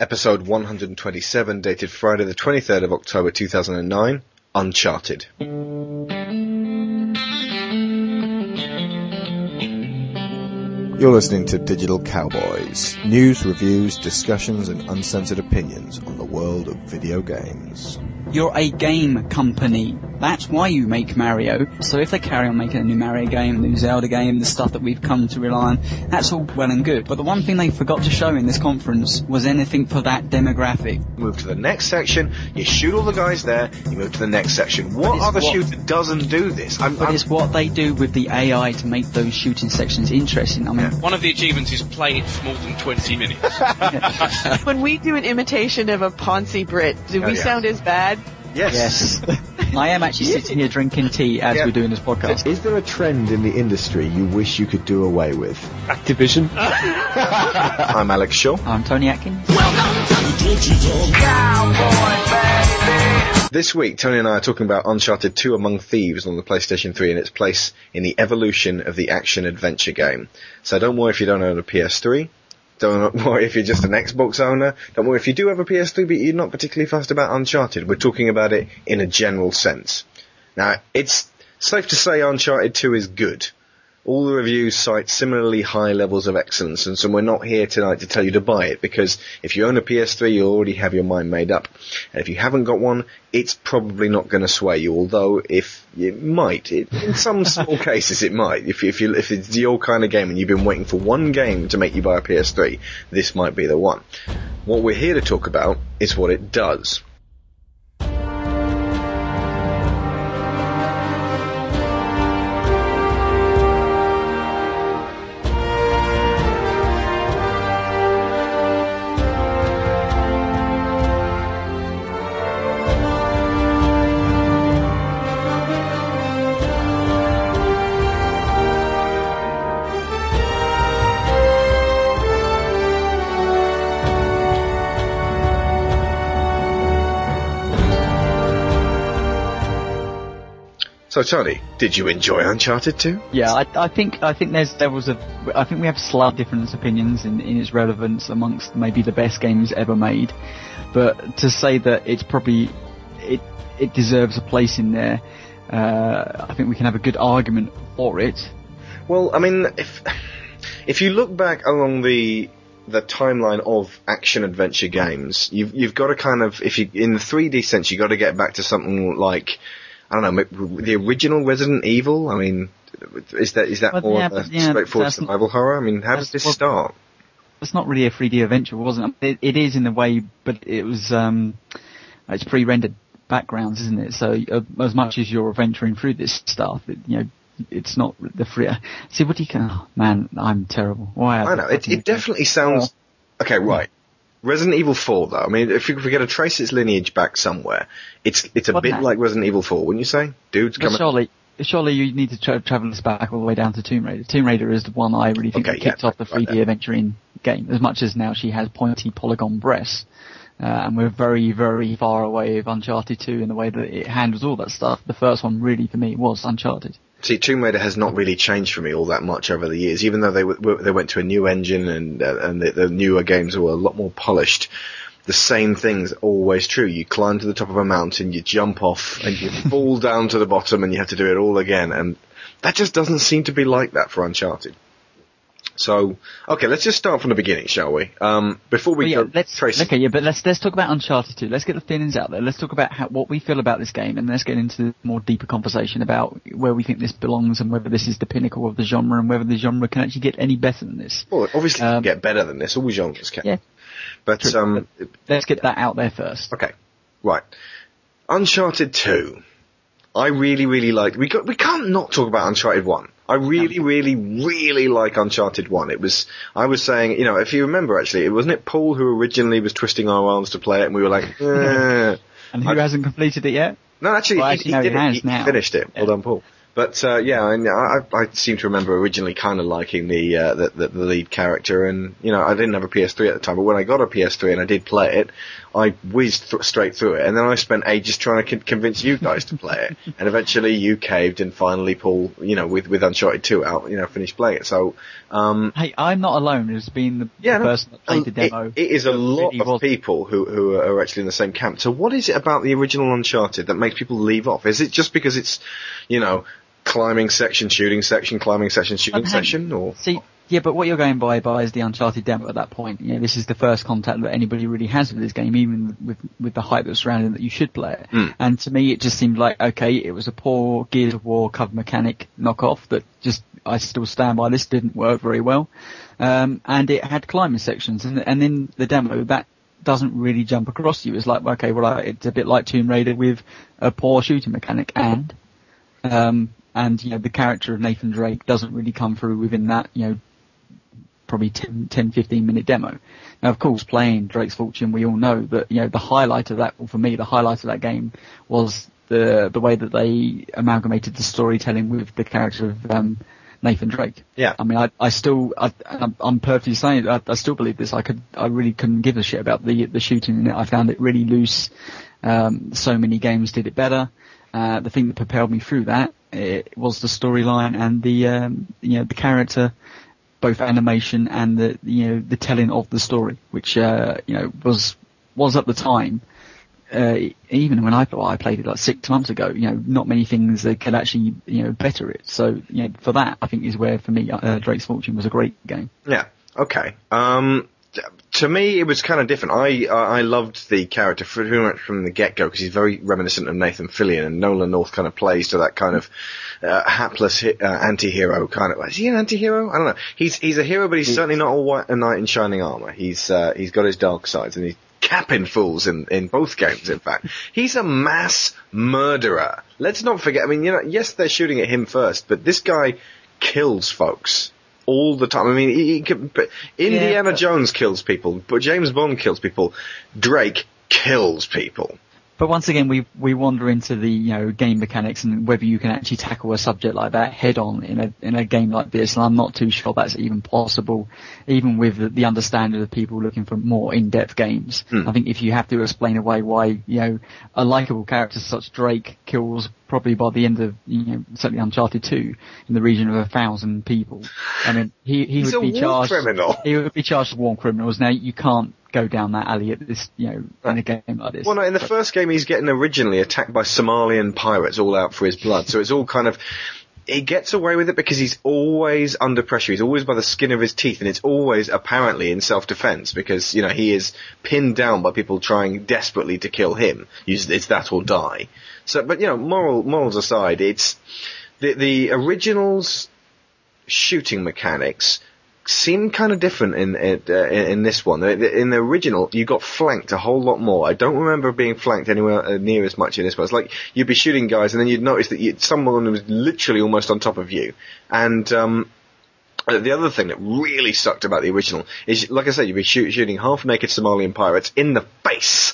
episode 127, dated Friday the 23rd of October 2009, Uncharted. You're listening to Digital Cowboys. News, reviews, discussions, and uncensored opinions on the world of video games. You're a game company. That's why you make Mario. So if they carry on making a new Mario game, a new Zelda game, the stuff that we've come to rely on, that's all well and good. But the one thing they forgot to show in this conference was anything for that demographic. Move to the next section, you shoot all the guys there, you move to the next section. What other what- shooter doesn't do this? I'm, But I'm- it's what they do with the AI to make those shooting sections interesting. I mean, One of the achievements is playing it for more than 20 minutes. When we do an imitation of a Ponzi Brit, do Oh, we yeah. sound as bad? yes. yes. I am actually sitting here drinking tea as Yeah. we're doing this podcast. Is there a trend in the industry you wish you could do away with? Activision. I'm Alex Shaw. I'm Tony Atkins. This week, Tony and I are talking about Uncharted 2 Among Thieves on the PlayStation 3 and its place in the evolution of the action-adventure game. So don't worry if you don't own a PS3. Don't worry if you're just an Xbox owner. Don't worry if you do have a PS3 but you're not particularly fussed about Uncharted. We're talking about it in a general sense. Now, it's safe to say Uncharted 2 is good. All the reviews cite similarly high levels of excellence, and so we're not here tonight to tell you to buy it, because if you own a PS3, you already have your mind made up. And if you haven't got one, it's probably not going to sway you, although if it might, it, in some small cases it might. If, if, you, if it's your kind of game and you've been waiting for one game to make you buy a PS3, this might be the one. What we're here to talk about is what it does. So Tony, did you enjoy Uncharted 2? Yeah, I, I think I think there's levels of I think we have slight different opinions in, in its relevance amongst maybe the best games ever made, but to say that it's probably it it deserves a place in there, uh, I think we can have a good argument for it. Well, I mean, if if you look back along the the timeline of action adventure games, you've you've got to kind of if you in the 3D sense, you've got to get back to something like I don't know the original Resident Evil. I mean, is that is that Well, more yeah, of a but, yeah, straightforward survival horror? I mean, how does this well- start? It's not really a 3D adventure, wasn't it? It, it is in a way, but it was um, it's pre-rendered backgrounds, isn't it? So uh, as much as you're adventuring through this stuff, it, you know, it's not the free. See, what do you can? Oh, man, I'm terrible. Why? I know it, it definitely sounds okay. Right. Resident Evil 4, though. I mean, if we're going to trace its lineage back somewhere, it's it's a bit like Resident Evil 4, wouldn't you say? Dudes But coming. surely, surely you need to tra- travel this back all the way down to Tomb Raider. Tomb Raider is the one I really think Okay, that kicked yeah, off the right 3D there. adventuring game. As much as now she has pointy polygon breasts, uh, and we're very, very far away of Uncharted 2 in the way that it handles all that stuff. The first one really for me was Uncharted. See, Tomb Raider has not really changed for me all that much over the years, even though they w- they went to a new engine and uh, and the, the newer games were a lot more polished. The same thing's always true. You climb to the top of a mountain, you jump off, and you fall down to the bottom, and you have to do it all again. And that just doesn't seem to be like that for Uncharted. So, okay, let's just start from the beginning, shall we? Um, before we But yeah, go, let's trace okay, yeah, but let's let's talk about Uncharted 2. Let's get the feelings out there. Let's talk about how, what we feel about this game, and let's get into more deeper conversation about where we think this belongs and whether this is the pinnacle of the genre and whether the genre can actually get any better than this. well, obviously, um, get better than this. All genres can. Yeah, but true, um, Let's get that out there first. Okay, right. Uncharted Two. I really, really like. We got. We can't not talk about Uncharted One. I really, really, really like Uncharted One. It was. I was saying, you know, if you remember, actually, it wasn't it Paul who originally was twisting our arms to play it, and we were like, eh. And who I- hasn't completed it yet? no, actually, Well, he, actually, he no, he did it. He, now. finished it. Well done, Paul. But uh, yeah, I, I, I seem to remember originally kind of liking the, uh, the, the the lead character, and you know I didn't have a PS3 at the time, but when I got a PS3 and I did play it, I whizzed th- straight through it, and then I spent ages trying to con- convince you guys to play it, and eventually you caved, and finally Paul, you know, with with Uncharted 2 out, you know, finished playing it. So um, Hey, I'm not alone as being the, yeah, the person that played the it- it is a lot really of was- people who who are actually in the same camp. So what is it about the original Uncharted that makes people leave off? Is it just because it's, you know, climbing section, shooting section, climbing section, shooting hang- section, or See, yeah, but what you're going by by is the Uncharted demo at that point. You know, this is the first contact that anybody really has with this game, even with with the hype that's surrounding it, that you should play it. Mm. And to me, it just seemed like okay, it was a poor Gears of War cover mechanic knockoff that just I still stand by. This didn't work very well, um, and it had climbing sections, and and in the demo that doesn't really jump across you. It's like okay, well, I- it's a bit like Tomb Raider with a poor shooting mechanic, and um, and you know the character of Nathan Drake doesn't really come through within that you know probably 10, 10 15 minute demo. Now of course playing Drake's Fortune we all know that you know the highlight of that well, for me the highlight of that game was the the way that they amalgamated the storytelling with the character of um, Nathan Drake. Yeah. I mean I I still I I'm, I'm perfectly saying I, I still believe this I could I really couldn't give a shit about the the shooting in it I found it really loose. Um, so many games did it better. Uh, the thing that propelled me through that it was the storyline and the um, you know the character, both animation and the you know the telling of the story, which uh, you know was was at the time. Uh, even when I well, I played it like six months ago, you know, not many things that could actually you know better it. So you know, for that, I think is where for me uh, Drake's Fortune was a great game. Yeah. Okay. Um, to me, it was kind of different. I I loved the character pretty much from the get go because he's very reminiscent of Nathan Fillion, and Nolan North kind of plays to that kind of uh, hapless uh, anti-hero kind of. Is he an anti-hero? I don't know. He's he's a hero, but he's certainly not a, white, a knight in shining armor. He's uh, he's got his dark sides, and he's capping fools in, in both games, in fact. He's a mass murderer. Let's not forget, I mean, you know, yes, they're shooting at him first, but this guy kills folks all the time. I mean, he, he can, but Indiana but- Jones kills people, but James Bond kills people. Drake kills people. But once again, we we wander into the you know game mechanics and whether you can actually tackle a subject like that head on in a in a game like this. And I'm not too sure that's even possible, even with the, the understanding of people looking for more in-depth games. Hmm. I think if you have to explain away why you know a likable character such as Drake kills probably by the end of you know certainly Uncharted 2 in the region of a thousand people. I mean, he he He's would be charged. criminal. He would be charged with war criminals. Now you can't go down that alley at this you know in a game like this. Well, no, in the first game, he's getting originally attacked by Somalian pirates all out for his blood. So it's all kind of. He gets away with it because he's always under pressure. He's always by the skin of his teeth, and it's always apparently in self-defense because you know he is pinned down by people trying desperately to kill him. It's that or die. So, but you know, moral morals aside, it's the the originals shooting mechanics seem kind of different in in, uh, in this one. In the original, you got flanked a whole lot more. I don't remember being flanked anywhere uh, near as much in this one. It's like you'd be shooting guys, and then you'd notice that you, someone was literally almost on top of you. And um, uh, the other thing that really sucked about the original is, like I said, you'd be shoot, shooting half-naked Somalian pirates in the face.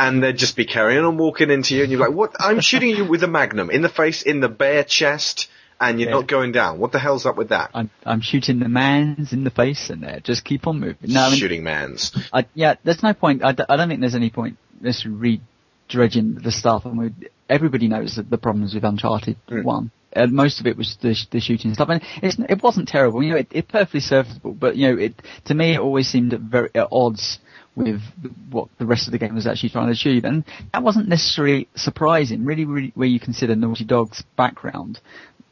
And they'd just be carrying on walking into you, and you're like, "What? I'm shooting you with a magnum in the face, in the bare chest, and you're Yeah. not going down. What the hell's up with that?" I'm I'm shooting the man's in the face and there. Just keep on moving. No, I mean, shooting mans. I, yeah, there's no point. I, d- I don't think there's any point just re-dredging the stuff. I mean, everybody knows that the problems with Uncharted Mm. One. Uh, most of it was the, the shooting stuff, and it's, it wasn't terrible. You know, it, it perfectly serviceable, but you know, it to me it always seemed at very at odds with what the rest of the game was actually trying to achieve, and that wasn't necessarily surprising. Really, really, where you consider Naughty Dog's background,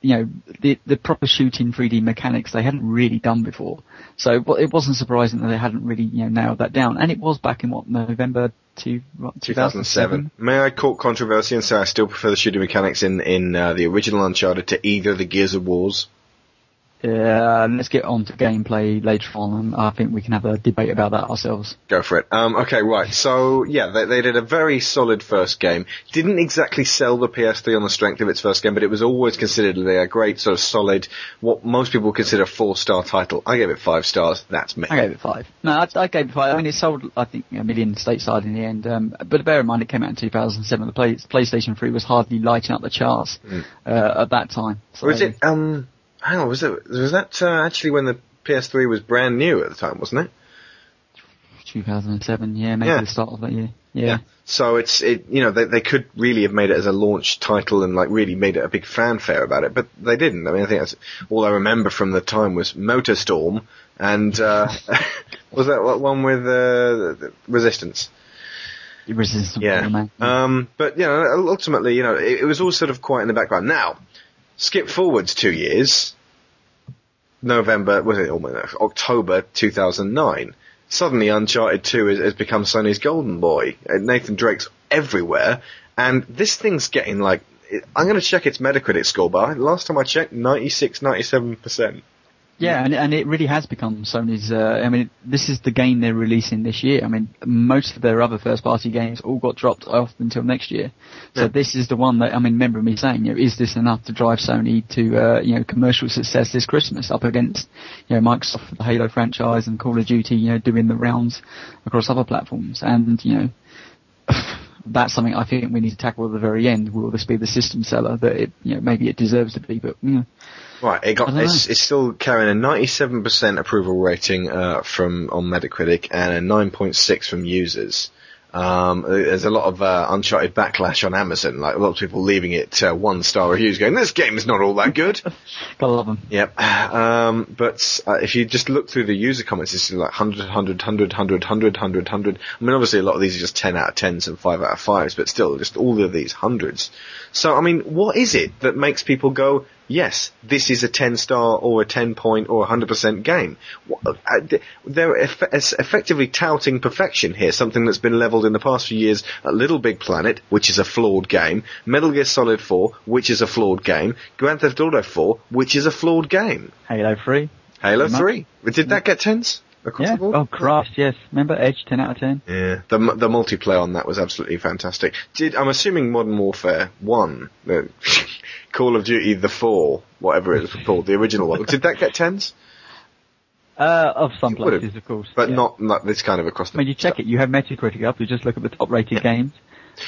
you know, the the proper shooting 3D mechanics they hadn't really done before. So it wasn't surprising that they hadn't really you know nailed that down. And it was back in what November two, what, 2007. May I court controversy and say I still prefer the shooting mechanics in in uh, the original Uncharted to either the Gears of Wars? Uh, let's get on to gameplay later on, and I think we can have a debate about that ourselves. Go for it. Um, okay, right. So yeah, they, they did a very solid first game. Didn't exactly sell the PS3 on the strength of its first game, but it was always considered a great sort of solid, what most people consider a four star title. I gave it five stars. That's me. I gave it five. No, I, I gave it five. I mean, it sold, I think, a million stateside in the end. Um, but bear in mind, it came out in 2007. The play, PlayStation 3 was hardly lighting up the charts uh, at that time. So, Was it? Um, hang on. Was it? Was that uh, actually when the PS3 was brand new at the time? Wasn't it? 2007? Yeah, maybe Yeah. the start of that year. Yeah. So it's it. You know, they they could really have made it as a launch title and like really made it a big fanfare about it, but they didn't. I mean, I think that's all I remember from the time was Motorstorm and uh, was that what one with uh, Resistance? Resistance. Yeah. Um, but you know, ultimately, you know, it, it was all sort of quiet in the background. Now, skip forwards two years. November was it? almost October 2009. Suddenly, Uncharted 2 has, has become Sony's golden boy. Uh, Nathan Drake's everywhere, and this thing's getting like. I'm going to check its Metacritic score, but last time I checked, 96, 97 percent. Yeah, and, and it really has become Sony's. Uh, I mean, this is the game they're releasing this year. I mean, most of their other first-party games all got dropped off until next year. So Yeah. this is the one that I mean. Remember me saying, you know, is this enough to drive Sony to uh, you know commercial success this Christmas up against you know Microsoft the Halo franchise and Call of Duty, you know, doing the rounds across other platforms, and you know. That's something I think we need to tackle at the very end. Will this be the system seller that it, you know, maybe it deserves to be? But you know, Right, it got it's, it's still carrying a 97% approval rating uh, from on Metacritic and a 9.6 from users. Um, there's a lot of uh, Uncharted backlash on Amazon, like a lot of people leaving it uh, one star reviews, going, "This game is not all that good." gotta love them. Yep. Um, but uh, if you just look through the user comments, it's like 100, 100, 100, 100, 100, 100, 100. I mean, obviously a lot of these are just 10 out of 10s and 5 out of 5s, but still, just all of these hundreds. So, I mean, what is it that makes people go, yes, this is a 10 star or a 10 point or a 100% game? Uh, th- they're eff- effectively touting perfection here, something that's been leveled in the past few years at Little Big Planet, which is a flawed game, Metal Gear Solid 4, which is a flawed game, Grand Theft Auto 4, which is a flawed game. Halo 3. Halo 3. Did that get tens? Yeah. Oh, Christ, yes. Remember Edge 10 out of 10? Yeah, the the multiplayer on that was absolutely fantastic. Did I'm assuming Modern Warfare One, the Call of Duty the Four, whatever it was called, the original one, did that get tens? Uh, of some It would've, places, of course. But yeah. not not this kind of across the. I mean, you check it, you have Metacritic up, you just look at the top rated games.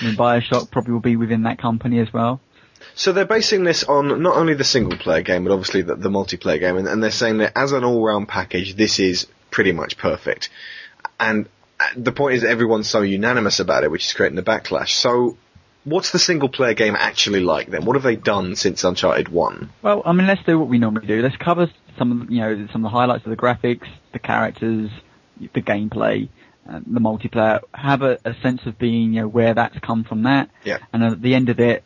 I mean, Bioshock probably will be within that company as well. So they're basing this on not only the single player game, but obviously the, the multiplayer game, and, and they're saying that as an all round package, this is pretty much perfect. And uh, the point is, everyone's so unanimous about it, which is creating the backlash. So. What's the single player game actually like then? What have they done since Uncharted 1? Well, I mean, let's do what we normally do. Let's cover some of, the- you know, some of the highlights of the graphics, the characters, the gameplay, uh, the multiplayer. Have a, a sense of being, you know, where that's come from that. Yeah. And at the end of it,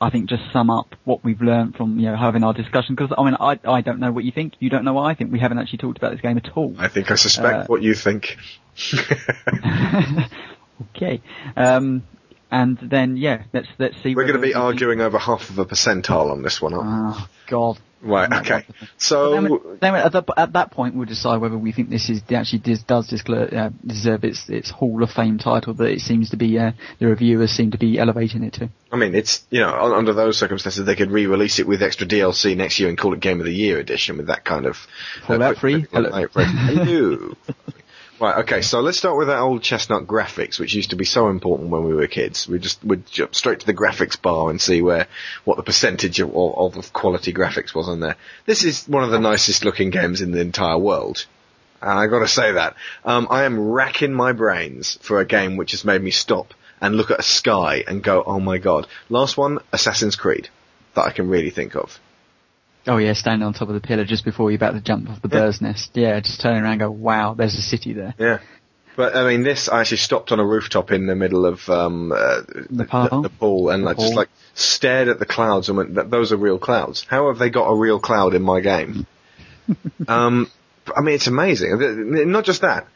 I think just sum up what we've learned from, you know, having our discussion. Because, I mean, I, I don't know what you think. You don't know what I think. We haven't actually talked about this game at all. I think I suspect Uh, what you think. okay. Um, and then, yeah, let's, let's see. We're going to be arguing over half of a percentile on this one, aren't we? Oh, God. right, okay. Then, So, we- then at, the, at that point, we'll decide whether we think this is actually does, does disclose, uh, deserve its its Hall of Fame title that it seems to be. Uh, the reviewers seem to be elevating it to. I mean, it's, you know, under those circumstances, they could re-release it with extra DLC next year and call it Game of the Year edition with that kind of... Fallout uh, 3? Hello. Right, okay, so let's start with that old chestnut graphics, which used to be so important when we were kids. We just would jump straight to the graphics bar and see where what the percentage of, of, of quality graphics was on there. This is one of the nicest looking games in the entire world. And I gotta say that. Um, I am racking my brains for a game which has made me stop and look at a sky and go, oh my god. Last one, Assassin's Creed, that I can really think of. Oh yeah, standing on top of the pillar just before you're about to jump off the bird's nest. Yeah, just turning around and go, wow, there's a city there. Yeah. But I mean, this I actually stopped on a rooftop in the middle of um, uh, the, pool? the pool and I just like stared at the clouds and went, "Those are real clouds. How have they got a real cloud in my game?" um, I mean, it's amazing. Not just that.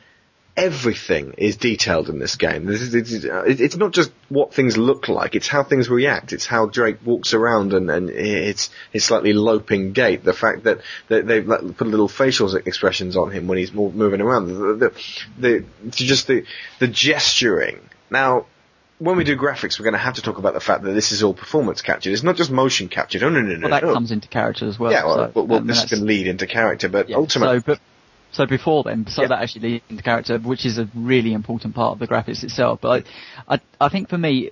Everything is detailed in this game. This is, uh, it's, it's not just what things look like; it's how things react. It's how Drake walks around and, and it's his slightly loping gait. The fact that, that they've put little facial expressions on him when he's moving around. The, the, the just the the gesturing. Now, when we do graphics, we're going to have to talk about the fact that this is all performance captured. It's not just motion captured. Oh no, no, no. Well, that no. comes into character as well. Yeah, well, so, well, well and this can lead into character, but yeah, ultimately, So, but, so before then, so that actually leads into character, which is a really important part of the graphics itself. But I, I, I think for me,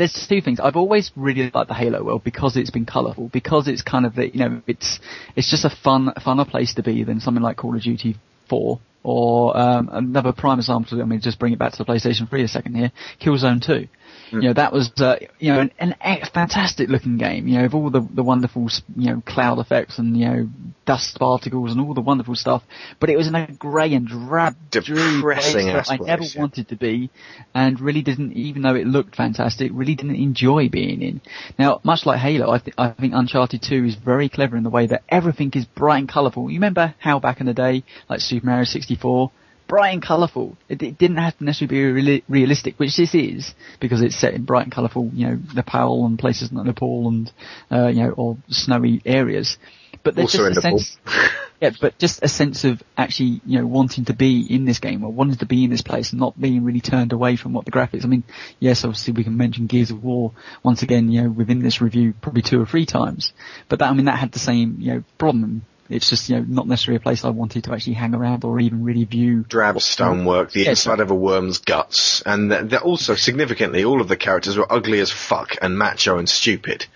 there's two things. I've always really liked the Halo world because it's been colourful, because it's kind of the, you know, it's, it's just a fun, funner place to be than something like Call of Duty 4 or, um, another prime example, I mean, just bring it back to the PlayStation 3 a second here, Killzone 2. You know, that was, uh, you know, an, an fantastic looking game, you know, of all the, the wonderful, s- you know, cloud effects and, you know, dust particles and all the wonderful stuff, but it was in a grey and drab, Depressing place that I never yeah. wanted to be, and really didn't, even though it looked fantastic, really didn't enjoy being in. Now, much like Halo, I, th- I think Uncharted 2 is very clever in the way that everything is bright and colourful. You remember how back in the day, like Super Mario 64, bright and colourful. It, it didn't have to necessarily be reali- realistic, which this is, because it's set in bright and colourful, you know, Nepal and places like Nepal and, uh, you know, or snowy areas. But there's Also just a sense, yeah, but just a sense of actually, you know, wanting to be in this game or wanting to be in this place and not being really turned away from what the graphics. I mean, yes, obviously we can mention Gears of War once again, you know, within this review probably two or three times. But that, I mean, that had the same, you know, problem. It's just, you know, not necessarily a place I wanted to actually hang around or even really view. drab stonework, the Yeah, inside of a worm's guts, and th- they're also significantly all of the characters were ugly as fuck and macho and stupid.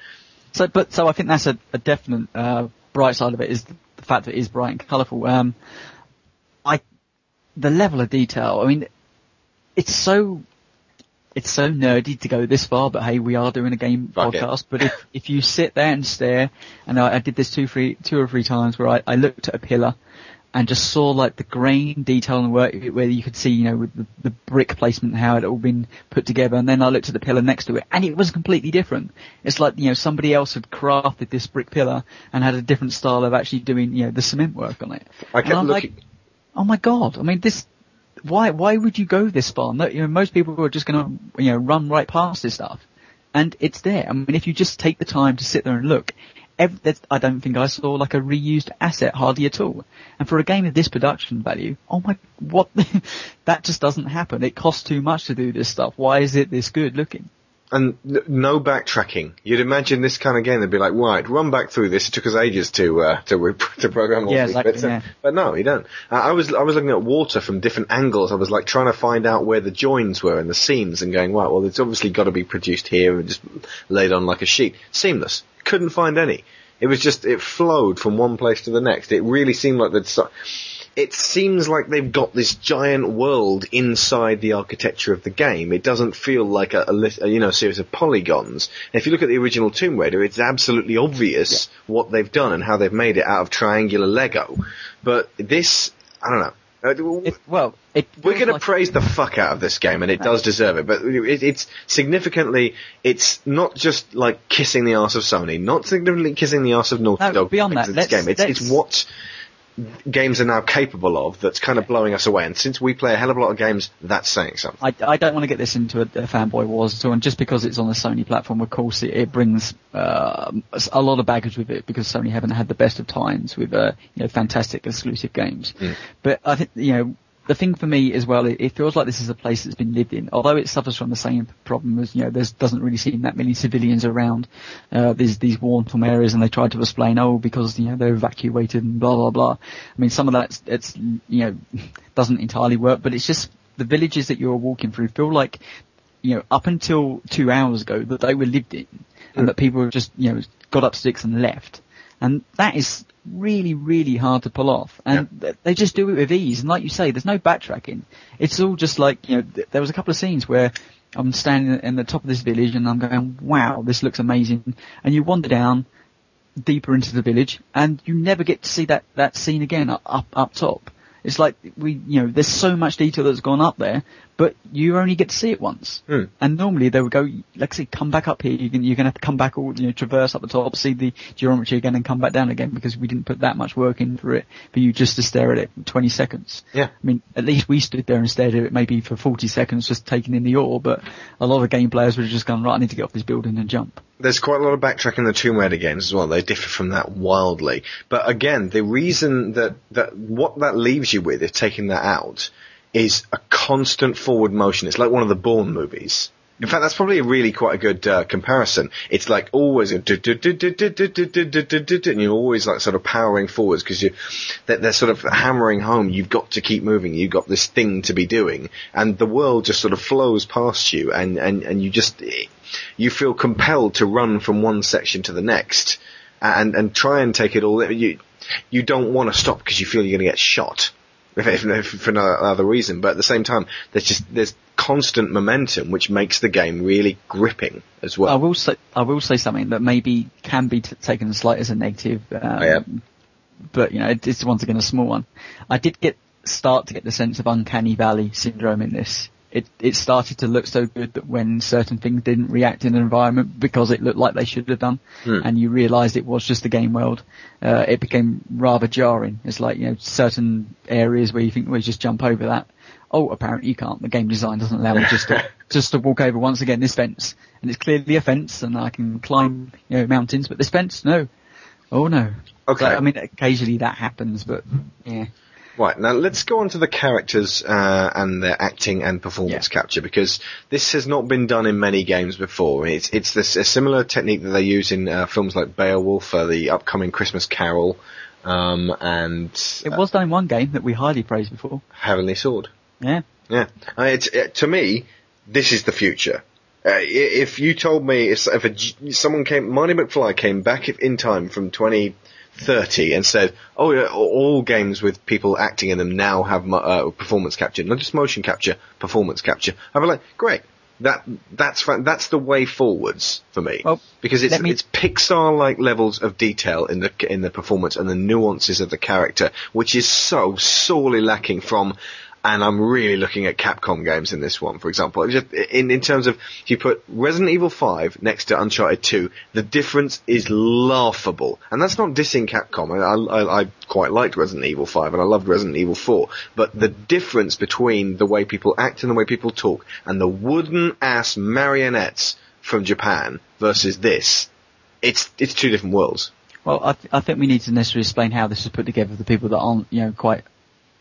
So, but so I think that's a, a definite uh, bright side of it is the fact that it is bright and colourful. Um, I, the level of detail. I mean, it's so it's so nerdy to go this far, but hey, we are doing a game Fuck it. podcast. But if if you sit there and stare, and I, I did this two, three, two or three times where I, I looked at a pillar and just saw like the grain detail and work where you could see, you know, with the, the brick placement, how it had all been put together. And then I looked at the pillar next to it and it was completely different. It's like, you know, somebody else had crafted this brick pillar and had a different style of actually doing, you know, the cement work on it. I kept looking. like, oh my god, I mean this, why, why would you go this far? No, you know, most people are just gonna, you know, run right past this stuff. And it's there. I mean, if you just take the time to sit there and look, ev- that's- I don't think I saw like a reused asset hardly at all. And for a game of this production value, oh my, what, that just doesn't happen. It costs too much to do this stuff. Why is it this good looking? And n- no backtracking. You'd imagine this kind of game, they'd be like, right, run back through this. It took us ages to uh, to, re- to program all Yeah, these bits. yeah. But no, you don't. Uh, I was I was looking at water from different angles. I was like trying to find out where the joins were and the seams, and going, right, well, it's obviously got to be produced here and just laid on like a sheet. Seamless. Couldn't find any. It was just it flowed from one place to the next. It really seemed like that. It seems like they've got this giant world inside the architecture of the game. It doesn't feel like a, a, a you know series of polygons. And if you look at the original Tomb Raider, it's absolutely obvious what they've done and how they've made it out of triangular Lego. But this, I don't know. Uh, It, well, it we're going to like- praise the fuck out of this game, and it does deserve it. But it, it's significantly, it's not just like kissing the ass of Sony, not significantly kissing the ass of Naughty No, Dog. beyond that, let's- game. It's, it's what games are now capable of that's kind of blowing us away. And since we play a hell of a lot of games, that's saying something. I, I don't want to get this into a, a fanboy wars at all, and just because it's on the Sony platform, of course, it, it brings uh, a lot of baggage with it because Sony haven't had the best of times with uh, you know fantastic exclusive games. But I think you know the thing for me as well, it, it feels like this is a place that's been lived in, although it suffers from the same problem as you know there doesn't really seem that many civilians around uh, these these war torn areas, and they try to explain oh because you know they're evacuated and blah blah blah. I mean some of that it's you know doesn't entirely work, but it's just the villages that you're walking through feel like you know up until two hours ago that they were lived in, and that people just you know got up sticks and left. And that is really, really hard to pull off. And th- they just do it with ease. And like you say, there's no backtracking. It's all just like, you know, th- there was a couple of scenes where I'm standing in the top of this village and I'm going, wow, this looks amazing. And you wander down deeper into the village and you never get to see that, that scene again up, up, up top. It's like we, you know, there's so much detail that's gone up there, but you only get to see it once. Hmm. And normally they would go, let's say, come back up here. You going to have to come back all, you know, traverse up the top, see the geometry again, and come back down again because we didn't put that much work in for it for you just to stare at it for 20 seconds. Yeah. I mean, at least we stood there and stared at it maybe for 40 seconds, just taking in the awe. But a lot of game players would have just gone, right, I need to get off this building and jump. There's quite a lot of backtracking in the Tomb Raider games as well. They differ from that wildly. But again, the reason that, that what that leaves you with, if taking that out, is a constant forward motion. It's like one of the Bourne movies. In fact, that's probably a really quite a good uh, comparison. It's like always a and you're always like sort of powering forwards because you they're, they're sort of hammering home. You've got to keep moving. You've got this thing to be doing, and the world just sort of flows past you, and and and you just you feel compelled to run from one section to the next, and and try and take it all. You you don't want to stop because you feel you're going to get shot if, if, for no other reason. But at the same time, there's just there's constant momentum, which makes the game really gripping as well. I will say, I will say something that maybe can be t- taken slightly as a negative. Um, yeah. But you know, it- it's once again a small one. I did get start to get the sense of uncanny valley syndrome in this. It it started to look so good that when certain things didn't react in an environment because it looked like they should have done, Hmm. and you realised it was just the game world, uh, it became rather jarring. It's like you know certain areas where you think we just jump over that. Oh, apparently you can't. The game design doesn't allow me just to just to walk over once again this fence, and it's clearly a fence, and I can climb you know mountains, but this fence, no. Oh no. Okay. So, I mean, occasionally that happens, but yeah. Right, now let's go on to the characters uh, and their acting and performance Yeah. capture because this has not been done in many games before. It's it's this a similar technique that they use in uh, films like Beowulf, uh, the upcoming Christmas Carol, um, and It uh, was done in one game that we highly praised before. Heavenly Sword. Yeah. Yeah, it's, it, to me, this is the future. Uh, if you told me if, if a someone came, Marty McFly came back in time from 2030 and said, "Oh yeah, all games with people acting in them now have uh, performance capture, not just motion capture, performance capture," I'd be like, "Great." That that's that's the way forwards for me Well, because it's me- it's Pixar like levels of detail in the in the performance and the nuances of the character, which is so sorely lacking from. And I'm really looking at Capcom games in this one, for example. Just in in terms of if you put Resident Evil 5 next to Uncharted 2, the difference is laughable, and that's not dissing Capcom. I, I, I quite liked Resident Evil 5 and I loved Resident Evil 4, but the difference between the way people act and the way people talk, and the wooden ass marionettes from Japan versus this, it's it's two different worlds. Well, I, th- I think we need to necessarily explain how this is put together for the people that aren't, you know, quite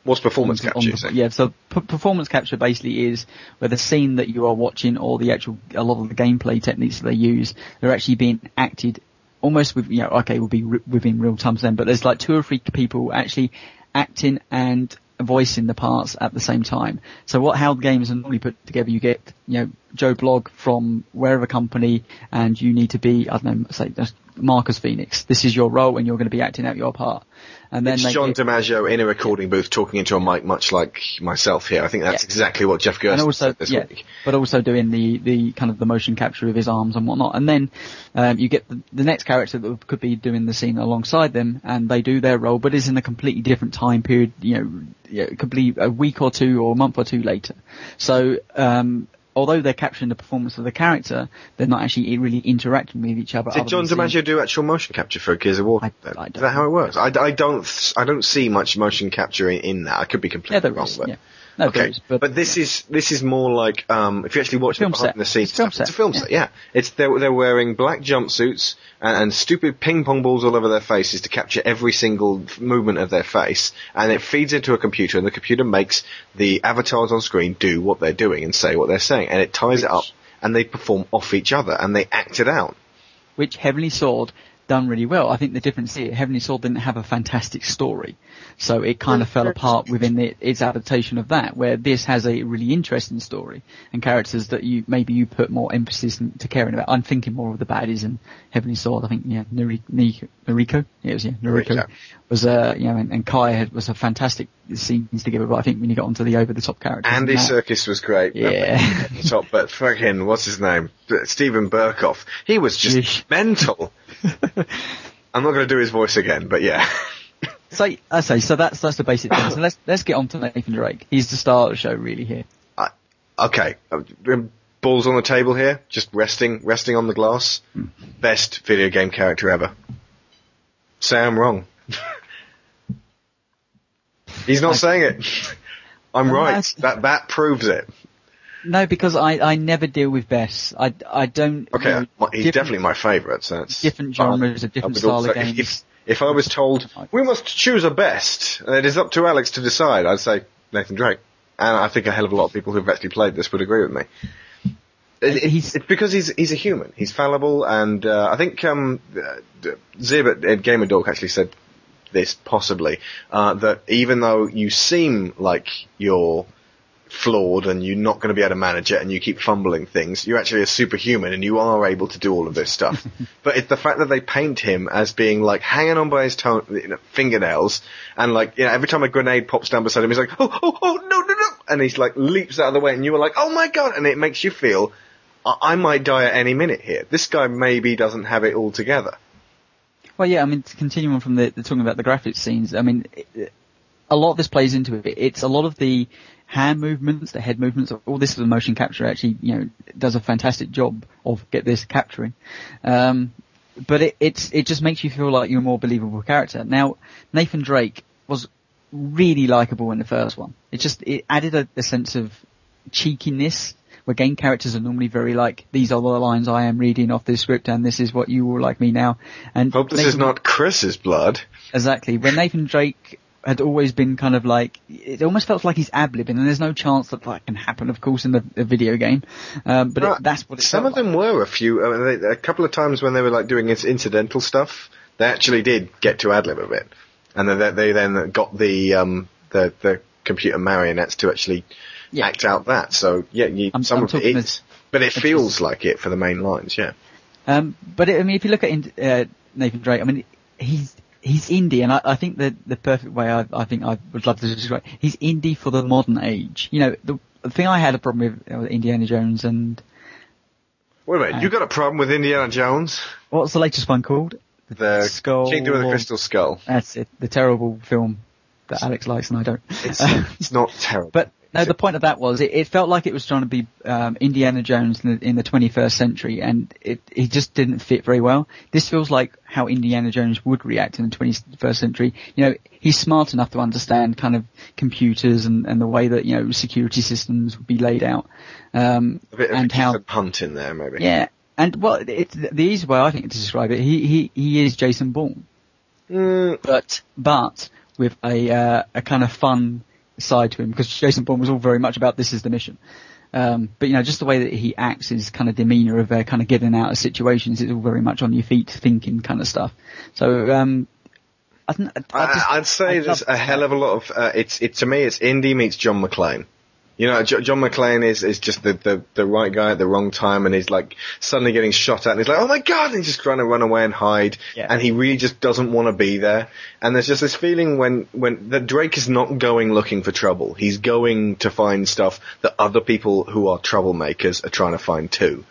What's performance on capture? on yeah, so p- performance capture basically is where the scene that you are watching or the actual, a lot of the gameplay techniques that they use, they're actually being acted almost with, you know, okay, will be re- within real time then, but there's like two or three people actually acting and voicing the parts at the same time. So what, how the games are normally put together, you get, you know, Joe Blog from wherever company and you need to be, I don't know, say, just Marcus Phoenix. This is your role and you're going to be acting out your part. And then It's they John get- DiMaggio in a recording booth talking into a mic, much like myself here. I think that's Yeah. exactly what Jeff Gerstmann also said this yeah, week. but also doing the the kind of the motion capture of his arms and whatnot. And then um, you get the, the next character that could be doing the scene alongside them, and they do their role, but is in a completely different time period. You know, yeah, it could be a week or two or a month or two later. So. Um, Although they're capturing the performance of the character, they're not actually really interacting with each other. Did John seeing- DiMaggio do actual motion capture for Gears of War? I- I is that how it works? I, I don't I don't see much motion capture in, in that. I could be completely there wrong, is. but Yeah. No, okay. is, but, this is this is more like um, if you actually watch the Film behind set. the scenes It's stuff, it's a film yeah. set. Yeah, it's they're they're wearing black jumpsuits and, and stupid ping pong balls all over their faces to capture every single movement of their face, and it feeds into a computer, and the computer makes the avatars on screen do what they're doing and say what they're saying, and it ties it up, and they perform off each other, and they act it out. which Heavenly Sword done really well. I think the difference here, Heavenly Sword didn't have a fantastic story, so it kind of fell apart within the, its adaptation of that. Where this has a really interesting story and characters that you maybe you put more emphasis into caring about. I'm thinking more of the baddies in Heavenly Sword. I think yeah, Nuri- Ni- Noriko, yeah, it was yeah, Noriko Noriko. was uh you know, and, and Kai had, was a fantastic scenes together. But I think when you got onto the over the top characters, Andy that- Serkis was great. Yeah. Top, but fucking, what's his name? Steven Berkoff. He was just Yeesh. mental. I'm not going to do his voice again, but yeah. So I say so that's that's the basic thing. So let's let's get on to Nathan Drake. He's the star of the show really here. okay, uh, um, balls on the table here, just resting, resting on the glass. Hmm. Best video game character ever. Say I'm wrong. He's not saying it. I'm No, right. That that proves it. No, because I, I never deal with best. I, I don't. Okay, you uh, know, he's definitely my favourite. So that's different genres, a different style also- of games. If, if I was told we must choose a best, and it is up to Alex to decide, I'd say Nathan Drake. And I think a hell of a lot of people who've actually played this would agree with me. It- it's because he's he's a human. He's fallible, and uh, I think um, uh, Zib at, at Dork actually said this possibly uh, that even though you seem like you're flawed and you're not going to be able to manage it and you keep fumbling things, you're actually a superhuman and you are able to do all of this stuff. but it's the fact that they paint him as being like hanging on by his toe, you know, fingernails and like, you know, every time a grenade pops down beside him, he's like, oh, oh, oh, no, no, no. And he's like leaps out of the way and you are like, oh my god. And it makes you feel, I, I might die at any minute here. This guy maybe doesn't have it all together. Well, yeah, I mean, to continue on from the, the talking about the graphics scenes, I mean, it, a lot of this plays into it. It's a lot of the hand movements, the head movements, all this with motion capture actually, you know, does a fantastic job of get this capturing. Um, but it, it's, it just makes you feel like you're a more believable character. Now, Nathan Drake was really likable in the first one. It just, it added a, a sense of cheekiness where game characters are normally very like, these are the lines I am reading off this script and this is what you will like me now. And Hope this is not Chris's blood. Exactly. When Nathan Drake had always been kind of like, it almost felt like he's ad-libbing, and there's no chance that that can happen, of course, in the, the video game. Um, but Right. it, that's what it Some of felt them were a few. Uh, they, a couple of times when they were like doing its incidental stuff, they actually did get to ad lib a bit, and then they, they then got the um the the computer marionettes to actually Yeah. act out that. So yeah, you, I'm- some I'm of it is, but it feels like it for the main lines. Yeah. Um, but it, I mean, if you look at uh, Nathan Drake, I mean, he's he's indie, and I, I think that the perfect way I, I think I would love to describe he's indie for the modern age. You know, the, the thing I had a problem with uh, Indiana Jones and Wait a minute, Uh, you got a problem with Indiana Jones? what's the latest one called? The Skull- Kingdom of the Crystal Skull. That's it, the terrible film that Alex likes and I don't. It's, it's not terrible. But no, the point of that was it, it felt like it was trying to be um, Indiana Jones in the, in the 21st century, and it it just didn't fit very well. This feels like how Indiana Jones would react in the 21st century. You know, he's smart enough to understand kind of computers and, and the way that you know security systems would be laid out, um, a bit of and a how punt in there, maybe. yeah. And well, it's the easy way I think to describe it. He he he is Jason Bourne Mm, but but with a uh, a kind of fun side to him because Jason Bourne was all very much about this is the mission. Um, but you know, just the way that he acts, his kind of demeanour of uh, kind of getting out of situations, it's all very much on your feet thinking kind of stuff. So um, I, th- I just, I, I'd say I there's a hell of a lot of. Uh, it's it to me. It's indie meets John McClane. You know, John McClane is is just the, the the right guy at the wrong time, and he's like suddenly getting shot at, and he's like, oh my god, and he's just trying to run away and hide, Yeah. and he really just doesn't want to be there. And there's just this feeling when when that Drake is not going looking for trouble. He's going to find stuff that other people who are troublemakers are trying to find too.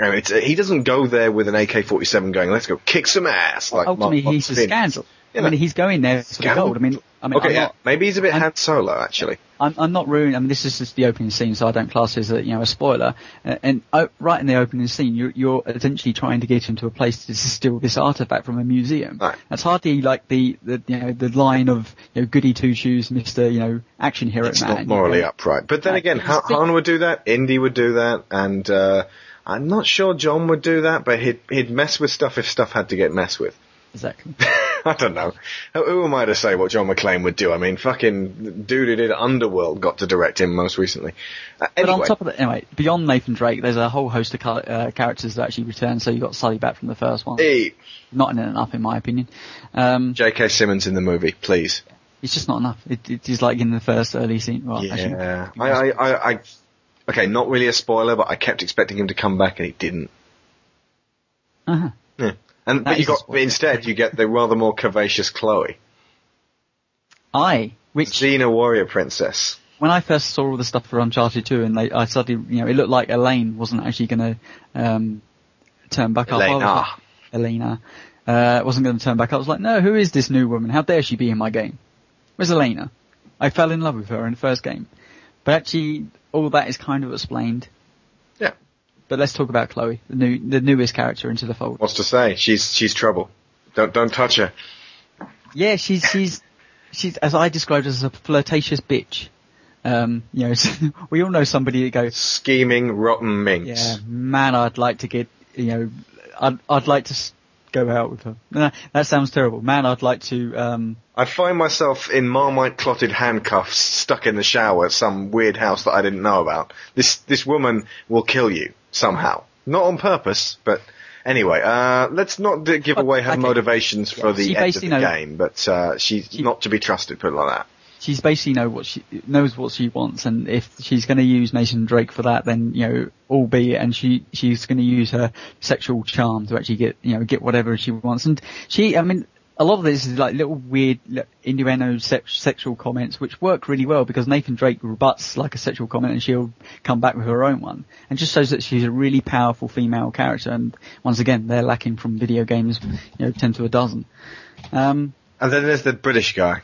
I mean, it's, he doesn't go there with an AK-47 going, let's go kick some ass. Like ultimately Mark- he's a Mark scandal. You I mean, he's going there for the gold. I mean, I mean, okay, I'm yeah. not, Maybe he's a bit I'm- Han Solo, actually. I'm, I'm not ruining. I mean, this is just the opening scene, so I don't class it as a you know a spoiler. Uh, and uh, right in the opening scene, you're, you're essentially trying to get him to a place to steal this artifact from a museum. Right. That's hardly like the, the you know the line of you know goody two shoes, Mister you know action hero It's man. not morally you know. upright. But then No, again, he's Han, big- Han would do that, Indy would do that, and uh, I'm not sure John would do that, but he'd, he'd mess with stuff if stuff had to get messed with. Exactly. I don't know. Who, am I to say what John McClane would do? I mean, fucking dude who did Underworld got to direct him most recently. Uh, But anyway, on top of that, anyway, beyond Nathan Drake, there's a whole host of col- uh, characters that actually return. So you got Sully back from the first one. hey, Not in enough, in my opinion. Um, J.K. Simmons in the movie, please. it's just not enough. It, it is like in the first early scene. Well, actually, Yeah, I, I, I, I, okay, not really a spoiler, but I kept expecting him to come back and he didn't. uh-huh. Yeah. And but you got but instead you get the rather more curvaceous Chloe, I, which Xena warrior princess. when I first saw all the stuff for Uncharted 2 and they, I suddenly, you know, it looked like Elaine wasn't actually going to um, turn back up. I was Elena. like- Elena. Uh, wasn't going to turn back up. I was like, no, who is this new woman? How dare she be in my game? Where's Elena? I fell in love with her in the first game. But actually, all that is kind of explained. But let's talk about Chloe, the new, the newest character into the fold. What's to say? She's she's trouble. Don't don't touch her. Yeah, she's she's she's as I described as a flirtatious bitch. Um, you know, we all know somebody that goes, Scheming, rotten minx. yeah, man, I'd like to get, you know, I'd I'd like to go out with her. No, that sounds terrible. Man, I'd like to. Um, I'd find myself in marmite clotted handcuffs, stuck in the shower at some weird house that I didn't know about. This this woman will kill you somehow, not on purpose, but anyway. Uh, let's not d- give But, away her okay. motivations for Yeah, the end of the basically knows- game, but uh, she's She- not to be trusted. Put it like that. She's basically know what she knows what she wants, and if she's going to use Nathan Drake for that, then you know, albeit, and she she's going to use her sexual charm to actually get you know get whatever she wants. And she, I mean, a lot of this is like little weird innuendo sex, sexual comments, which work really well because Nathan Drake rebuts like a sexual comment, and she'll come back with her own one, and just shows that she's a really powerful female character. And once again, they're lacking from video games, you know, ten to a dozen. Um, And then there's the British guy.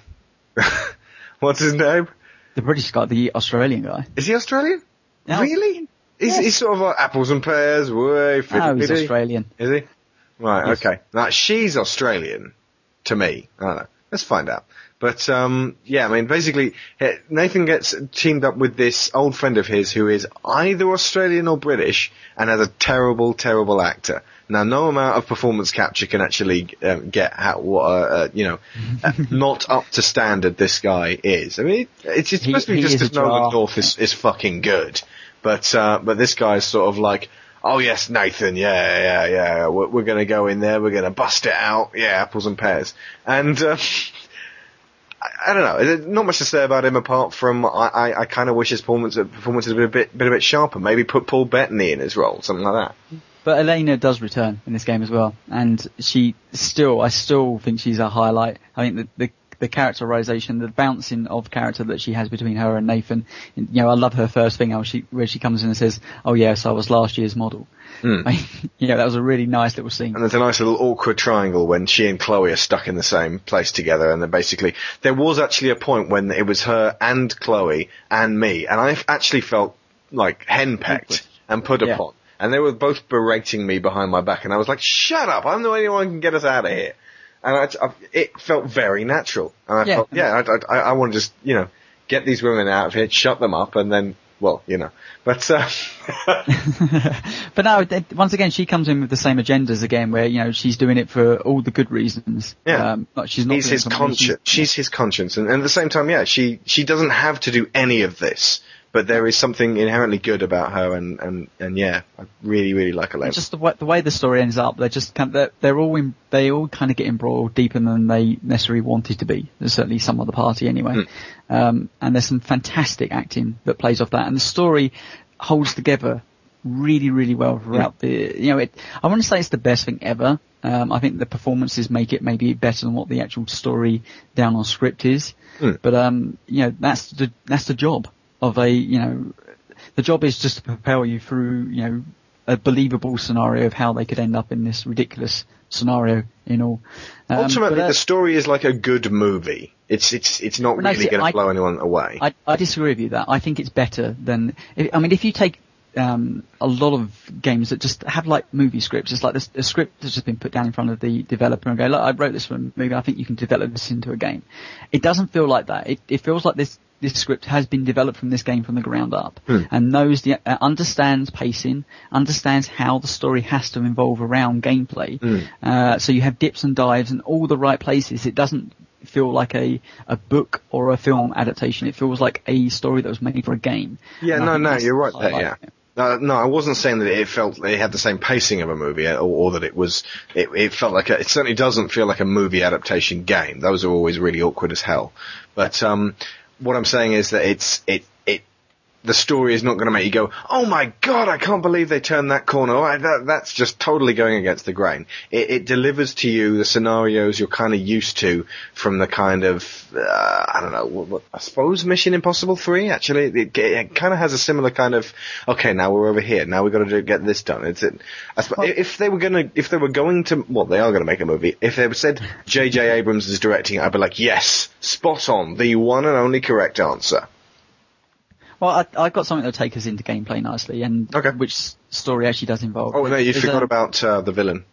What's his name? the British guy, the Australian guy. Is he Australian? No. Really? He's, Yes. he's sort of like apples and pears, way No, he's. Australian. Is he? Right, Yes. okay. Now, she's Australian to me. I don't know. Let's find out. But, um, yeah, I mean, basically, Nathan gets teamed up with this old friend of his who is either Australian or British and has a terrible, terrible actor. Now, no amount of performance capture can actually um, get how, what, uh, uh, you know, uh, not up to standard this guy is. I mean, it's, it's He- supposed to be just is as Nolan. North is, is fucking good. But, uh, but this guy's sort of like, oh yes, Nathan, yeah, yeah, yeah, we're, we're gonna go in there, we're gonna bust it out, yeah, apples and pears. And, uh, I, I don't know, there's not much to say about him apart from I, I, I kind of wish his performance, performance had been a bit, been a bit sharper. Maybe put Paul Bettany in his role, something like that. But Elena does return in this game as well, and she still, I still think she's a highlight. I think the the, the characterization, the bouncing of character that she has between her and Nathan. You know, I love her first thing how she where she comes in and says, "Oh yes, I was last year's model." Hmm. I, you know, that was a really nice little scene. And there's a nice little awkward triangle when she and Chloe are stuck in the same place together, and then basically there was actually a point when it was her and Chloe and me, and I actually felt like henpecked and put Yeah. upon, and they were both berating me behind my back, and I was like, "Shut up! I'm the only one who can get us out of here." And I, I, it felt very natural, and I Yeah. felt, yeah, I, I, I want to just, you know, get these women out of here, shut them up, and then, well, you know, but. Uh, but no, th- once again, she comes in with the same agendas again, where you know she's doing it for all the good reasons. Yeah. um, like she's not. He's his conscience. She's his conscience, and, and at the same time, yeah, she she doesn't have to do any of this, but there is something inherently good about her, and and and yeah, I really really like Elena. just the way, the way the story ends up, they're just kind they're, they're all in, they all kind of get embroiled deeper than they necessarily wanted to be. There's certainly some of the party anyway. Um, and there's some fantastic acting that plays off that, and the story holds together really, really well throughout the. You know, it. I want to say it's the best thing ever. Um, I think the performances make it maybe better than what the actual story down on script is. Mm. But um, you know, that's the that's the job of a you know the job is just to propel you through, you know, a believable scenario of how they could end up in this ridiculous scenario in all. Um, Ultimately, the story is like a good movie. It's it's it's not Well, no, really going to blow anyone away. I, I disagree with you that. I think it's better than, I I mean, if you take, um, a lot of games that just have like movie scripts, it's like this, a script that's just been put down in front of the developer and go, look, I wrote this a movie, I think you can develop this into a game. It doesn't feel like that. It, it feels like this, this script has been developed from this game from the ground up Hmm. and knows the, uh, understands pacing, understands how the story has to involve around gameplay. Hmm. Uh, so you have dips and dives in all the right places. It doesn't feel like a, a book or a film adaptation. It feels like a story that was made for a game. yeah, And no, no, you're right there. like. Yeah. Uh, no, I wasn't saying that it felt it had the same pacing of a movie, or, or that it was. It, it felt like a, it certainly doesn't feel like a movie adaptation game. Those are always really awkward as hell. But um, what I'm saying is that it's it the story is not going to make you go, oh my god, I can't believe they turned that corner. I- that, that's just totally going against the grain. It, it delivers to you the scenarios you're kind of used to from the kind of, uh, I don't know, what, what, I suppose Mission Impossible 3, actually. It, it kind of has a similar kind of, okay, now we're over here, now we've got to do, get this done. It's, it, I suppose, if they were gonna, if they were going to, well, they are gonna make a movie, if they said J.J. Abrams is directing, it, I'd be like, yes, spot on, the one and only correct answer. Well, I, I've got something that'll take us into gameplay nicely, and Okay. which story actually does involve. Oh no, you There's forgot a- about uh, the villain.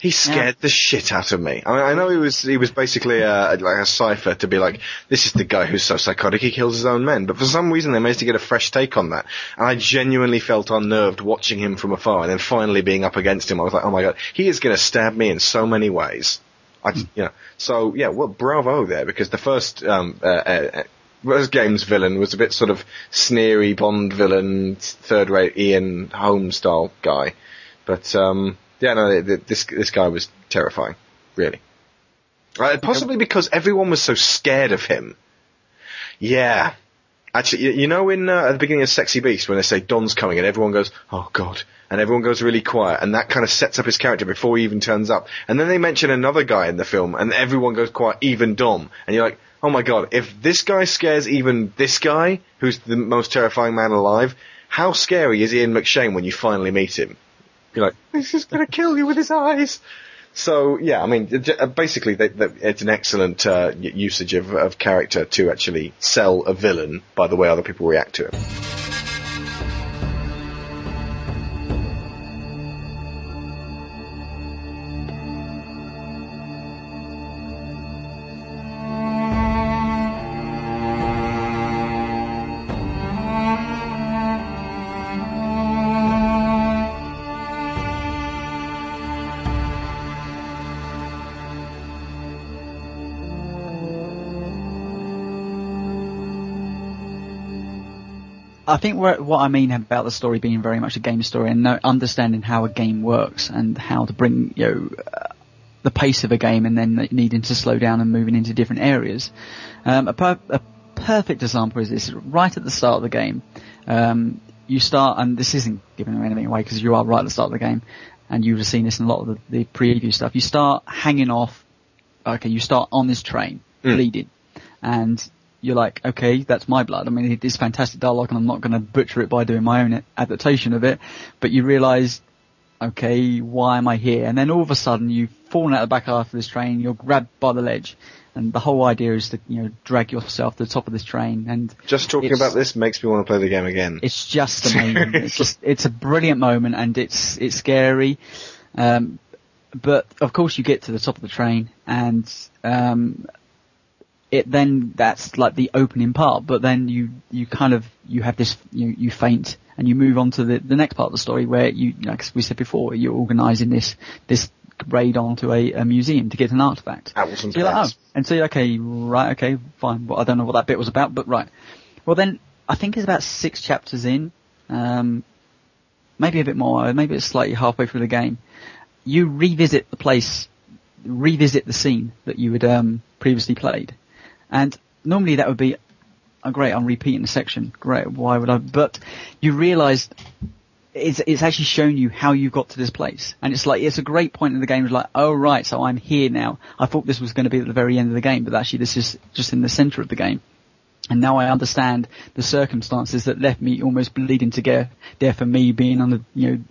He scared Yeah. the shit out of me. I mean, I know he was he was basically a, like a cipher to be like, this is the guy who's so psychotic he kills his own men. But for some reason they managed to get a fresh take on that, and I genuinely felt unnerved watching him from afar, and then finally being up against him. I was like, oh my god, he is going to stab me in so many ways. I just, you know, so yeah, well, bravo there because the first um, uh, uh, uh, first game's villain was a bit sort of sneery Bond villain, third-rate Ian Holmes style guy, but um, yeah, no, th- th- this this guy was terrifying, really. Uh, possibly because everyone was so scared of him. Yeah. Actually, you, you know, in uh, at the beginning of Sexy Beast, when they say Don's coming, and everyone goes, "Oh God," and everyone goes really quiet, and that kind of sets up his character before he even turns up. And then they mention another guy in the film, and everyone goes quiet, even Don, and you're like, "Oh my God!" If this guy scares even this guy, who's the most terrifying man alive, how scary is Ian McShane when you finally meet him? You're like, "He's just gonna kill you with his eyes." So yeah, I mean, uh, basically, they, they, it's an excellent uh, usage of, of character to actually sell a villain by the way other people react to him. Think what, what I mean about the story being very much a game story and understanding how a game works and how to bring you know uh, the pace of a game and then needing to slow down and moving into different areas. Um, a, per- a perfect example is this: right at the start of the game, um, you start, and this isn't giving anything away because you are right at the start of the game, and you've seen this in a lot of the, the preview stuff. You start hanging off. Okay, you start on this train, Mm. bleeding, and you're like, okay, that's my blood. I mean, it is fantastic dialogue, and I'm not going to butcher it by doing my own adaptation of it. But you realise, okay, why am I here? And then all of a sudden, you've fallen out the back half of this train. You're grabbed by the ledge, and the whole idea is to you know drag yourself to the top of this train. And Just talking about this makes me want to play the game again. it's just amazing. it's just it's a brilliant moment, and it's it's scary. Um, but of course, you get to the top of the train, and um, it then that's like the opening part. But then you you kind of you have this you you faint, and you move on to the the next part of the story where you like we said before, you're organising this this raid onto a, a museum to get an artifact. And So you're like, oh, and so you're okay, right, okay, fine. Well, I don't know what that bit was about, but right. Well, then I think it's about six chapters in, um, maybe a bit more. Maybe it's slightly halfway through the game. You revisit the place, revisit the scene that you had um, previously played, and normally that would be, oh great, I'm repeating the section. Great, why would I? But you realise it's, it's actually shown you how you got to this place. And it's like, it's a great point in the game. It's like, oh right, so I'm here now. I thought this was going to be at the very end of the game, but actually this is just in the center of the game. And now I understand the circumstances that left me almost bleeding to get there for me being on the, you know,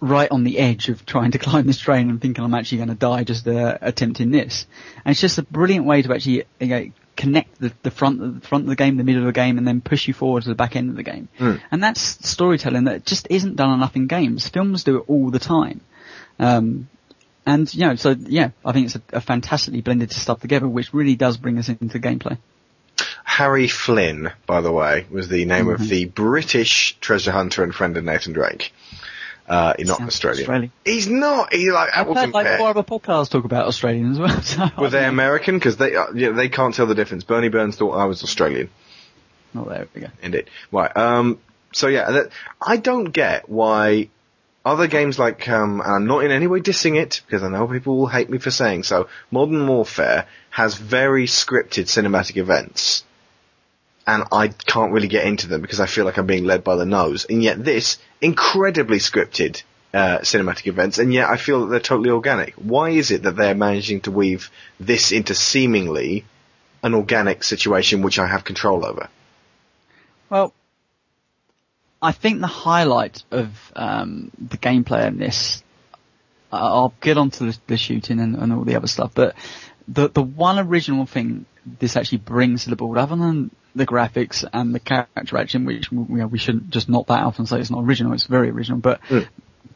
right on the edge of trying to climb this train and thinking I'm actually going to die just uh, attempting this. And it's just a brilliant way to actually you know, connect the, the front the front of the game, the middle of the game, and then push you forward to the back end of the game. And that's storytelling that just isn't done enough in games. Films do it all the time. Um, and you know, so yeah, I think it's a, a fantastically blended stuff together, which really does bring us into gameplay. Harry Flynn, by the way, was the name Mm-hmm. of the British treasure hunter and friend of Nathan Drake. Uh, he's not Australian. Australian. He's not. He's like I've heard like four other podcasts talk about Australian as well. So Were they American? Because they uh, yeah, they can't tell the difference. Burnie Burns thought I was Australian. Oh, there we go. Indeed. Right. Um. So yeah, that, I don't get why other games like um. And I'm not in any way dissing it because I know people will hate me for saying so. Modern Warfare has very scripted cinematic events, and I can't really get into them because I feel like I'm being led by the nose. And yet this incredibly scripted. Uh, cinematic events, and yet I feel that they're totally organic. Why is it that they're managing to weave this into seemingly an organic situation which I have control over? Well, I think the highlight of um, the gameplay in this, I- I'll get onto the, the shooting and, and all the other stuff, but the the one original thing this actually brings to the board, other than the graphics and the character action, which you know, we shouldn't just knock that off and say it's not original. It's very original, but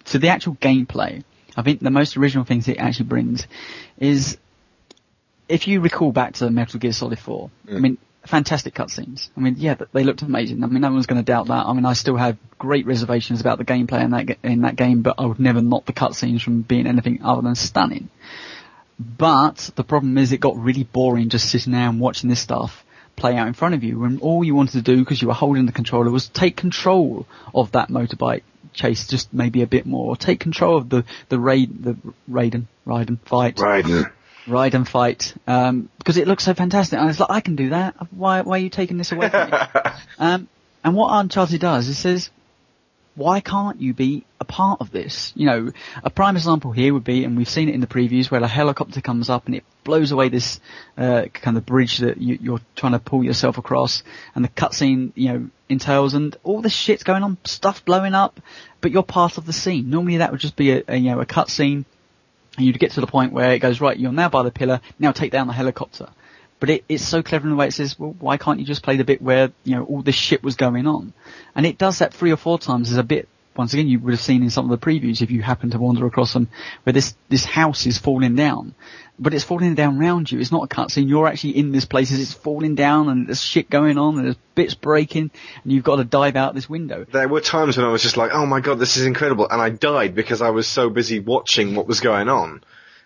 to the actual gameplay, I think the most original things it actually brings is if you recall back to Metal Gear Solid 4, I mean, fantastic cutscenes. I mean, yeah, they looked amazing. I mean, no one's going to doubt that. I mean, I still have great reservations about the gameplay in that in that game, but I would never knock the cutscenes from being anything other than stunning. But the problem is, it got really boring just sitting there and watching this stuff play out in front of you, when all you wanted to do because you were holding the controller was take control of that motorbike chase just maybe a bit more, or take control of the the raid the Raiden Raiden fight Right. ride and fight um, because it looks so fantastic. And it's like I can do that. Why why are you taking this away from me? um, and what Uncharted does, it says, why can't you be a part of this? You know, a prime example here would be, and we've seen it in the previews, where a helicopter comes up and it blows away this uh, kind of bridge that you, you're trying to pull yourself across, and the cutscene, you know, entails, and all this shit's going on, stuff blowing up, but you're part of the scene. Normally that would just be a, a you know a cutscene and you'd get to the point where it goes, right, you're now by the pillar, now take down the helicopter. But it, it's so clever in the way it says, well, why can't you just play the bit where, you know, all this shit was going on? And it does that three or four times as a bit, once again, you would have seen in some of the previews if you happen to wander across them, where this, this house is falling down. But it's falling down around you. It's not a cutscene. You're actually in this place as it's falling down and there's shit going on and there's bits breaking and you've got to dive out this window. There were times when I was just like, oh my god, this is incredible, and I died because I was so busy watching what was going on.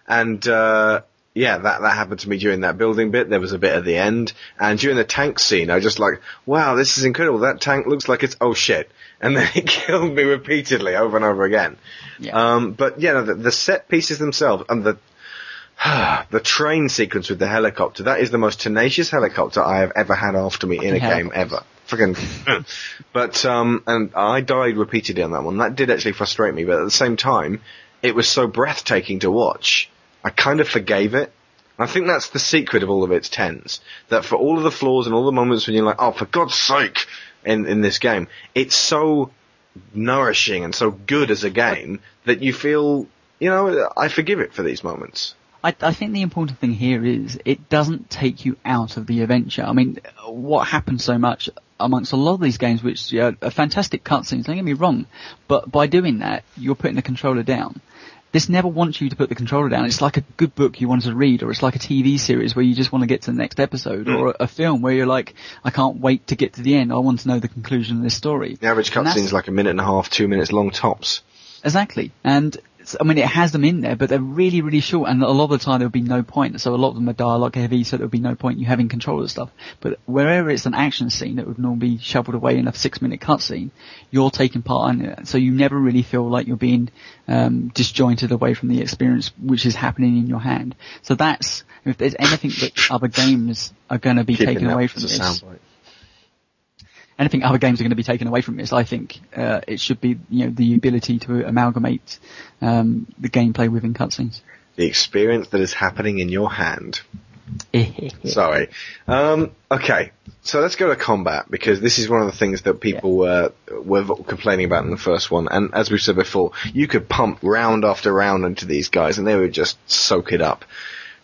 And, uh, yeah, that, that happened to me during that building bit. There was a bit at the end. And during the tank scene, I just like, wow, this is incredible. That tank looks like it's, oh shit. And then it killed me repeatedly over and over again. Yeah. Um, but yeah, no, the, the set pieces themselves and the, the train sequence with the helicopter, that is the most tenacious helicopter I have ever had after me in a game ever. Fucking, but, um, and I died repeatedly on that one. That did actually frustrate me, but at the same time, it was so breathtaking to watch. I kind of forgave it. I think that's the secret of all of its tens. That for all of the flaws and all the moments when you're like, oh, for God's sake, in, in this game, it's so nourishing and so good as a game that you feel, you know, I forgive it for these moments. I, I think the important thing here is it doesn't take you out of the adventure. I mean, what happens so much amongst a lot of these games, which yeah, are fantastic cutscenes, don't get me wrong, but by doing that, you're putting the controller down. This never wants you to put the controller down. It's like a good book you want to read, or it's like a TV series where you just want to get to the next episode, or mm. a, a film where you're like, I can't wait to get to the end. I want to know the conclusion of this story. The average And that's- cutscene is like a minute and a half, two minutes long tops. Exactly. And I mean, it has them in there, but they're really, really short, and a lot of the time there would be no point. So a lot of them are dialogue heavy, so there would be no point you having control of stuff. But wherever it's an action scene that would normally be shoveled away in a six minute cutscene, you're taking part in it. So you never really feel like you're being um, disjointed away from the experience which is happening in your hand. So that's, if there's anything that other games are going to be Keeping taken away from this. Anything other games are going to be taken away from this, I think uh, it should be you know the ability to amalgamate um, the gameplay within cutscenes. The experience that is happening in your hand. Sorry. Um, okay, so let's go to combat because this is one of the things that people uh, were complaining about in the first one. And as we've said before, you could pump round after round into these guys, and they would just soak it up.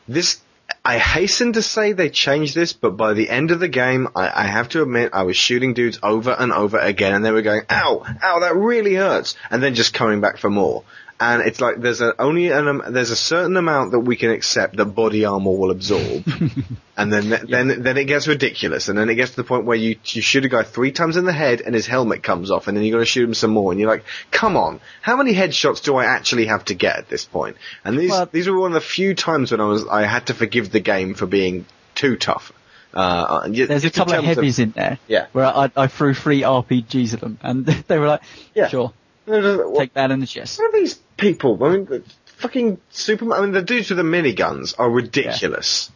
This, I hasten to say they changed this, but by the end of the game, I, I have to admit I was shooting dudes over and over again, and they were going, "Ow, ow, that really hurts," and then just coming back for more. And it's like there's a, only an, um, there's a certain amount that we can accept that body armor will absorb, and then then then it gets ridiculous, and then it gets to the point where you you shoot a guy three times in the head and his helmet comes off, and then you are going to shoot him some more, and you're like, come on, how many headshots do I actually have to get at this point? And these Well- these were one of the few times when I was I had to forgive the game for being too tough. Uh, There's a couple of heavies in there Yeah. where I, I threw three RPGs at them, and they were like, Yeah. "Sure, What take that in the chest." What are these people? I mean, the fucking Superman. I mean, the dudes with the miniguns are ridiculous.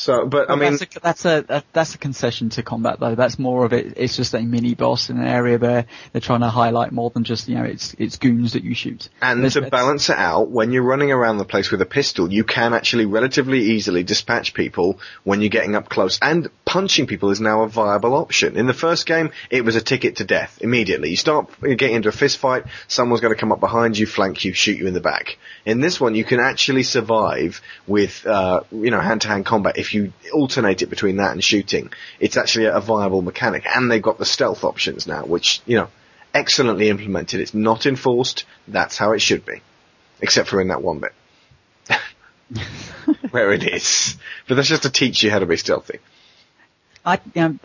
So, but I mean, that's a, that's a that's a concession to combat though. That's more of it. It's just a mini boss in an area where they're trying to highlight more than just you know it's it's goons that you shoot. And There's- to that's- balance it out, when you're running around the place with a pistol, you can actually relatively easily dispatch people when you're getting up close. And punching people is now a viable option. In the first game, it was a ticket to death immediately. You start getting into a fist fight, someone's going to come up behind you, flank you, shoot you in the back. In this one, you can actually survive with, uh, you know, hand-to-hand combat if if you alternate it between that and shooting, it's actually a viable mechanic. And they've got the stealth options now, which, you know, excellently implemented. It's not enforced. That's how it should be. Except for in that one bit. Where it is. But that's just to teach you how to be stealthy. I, um,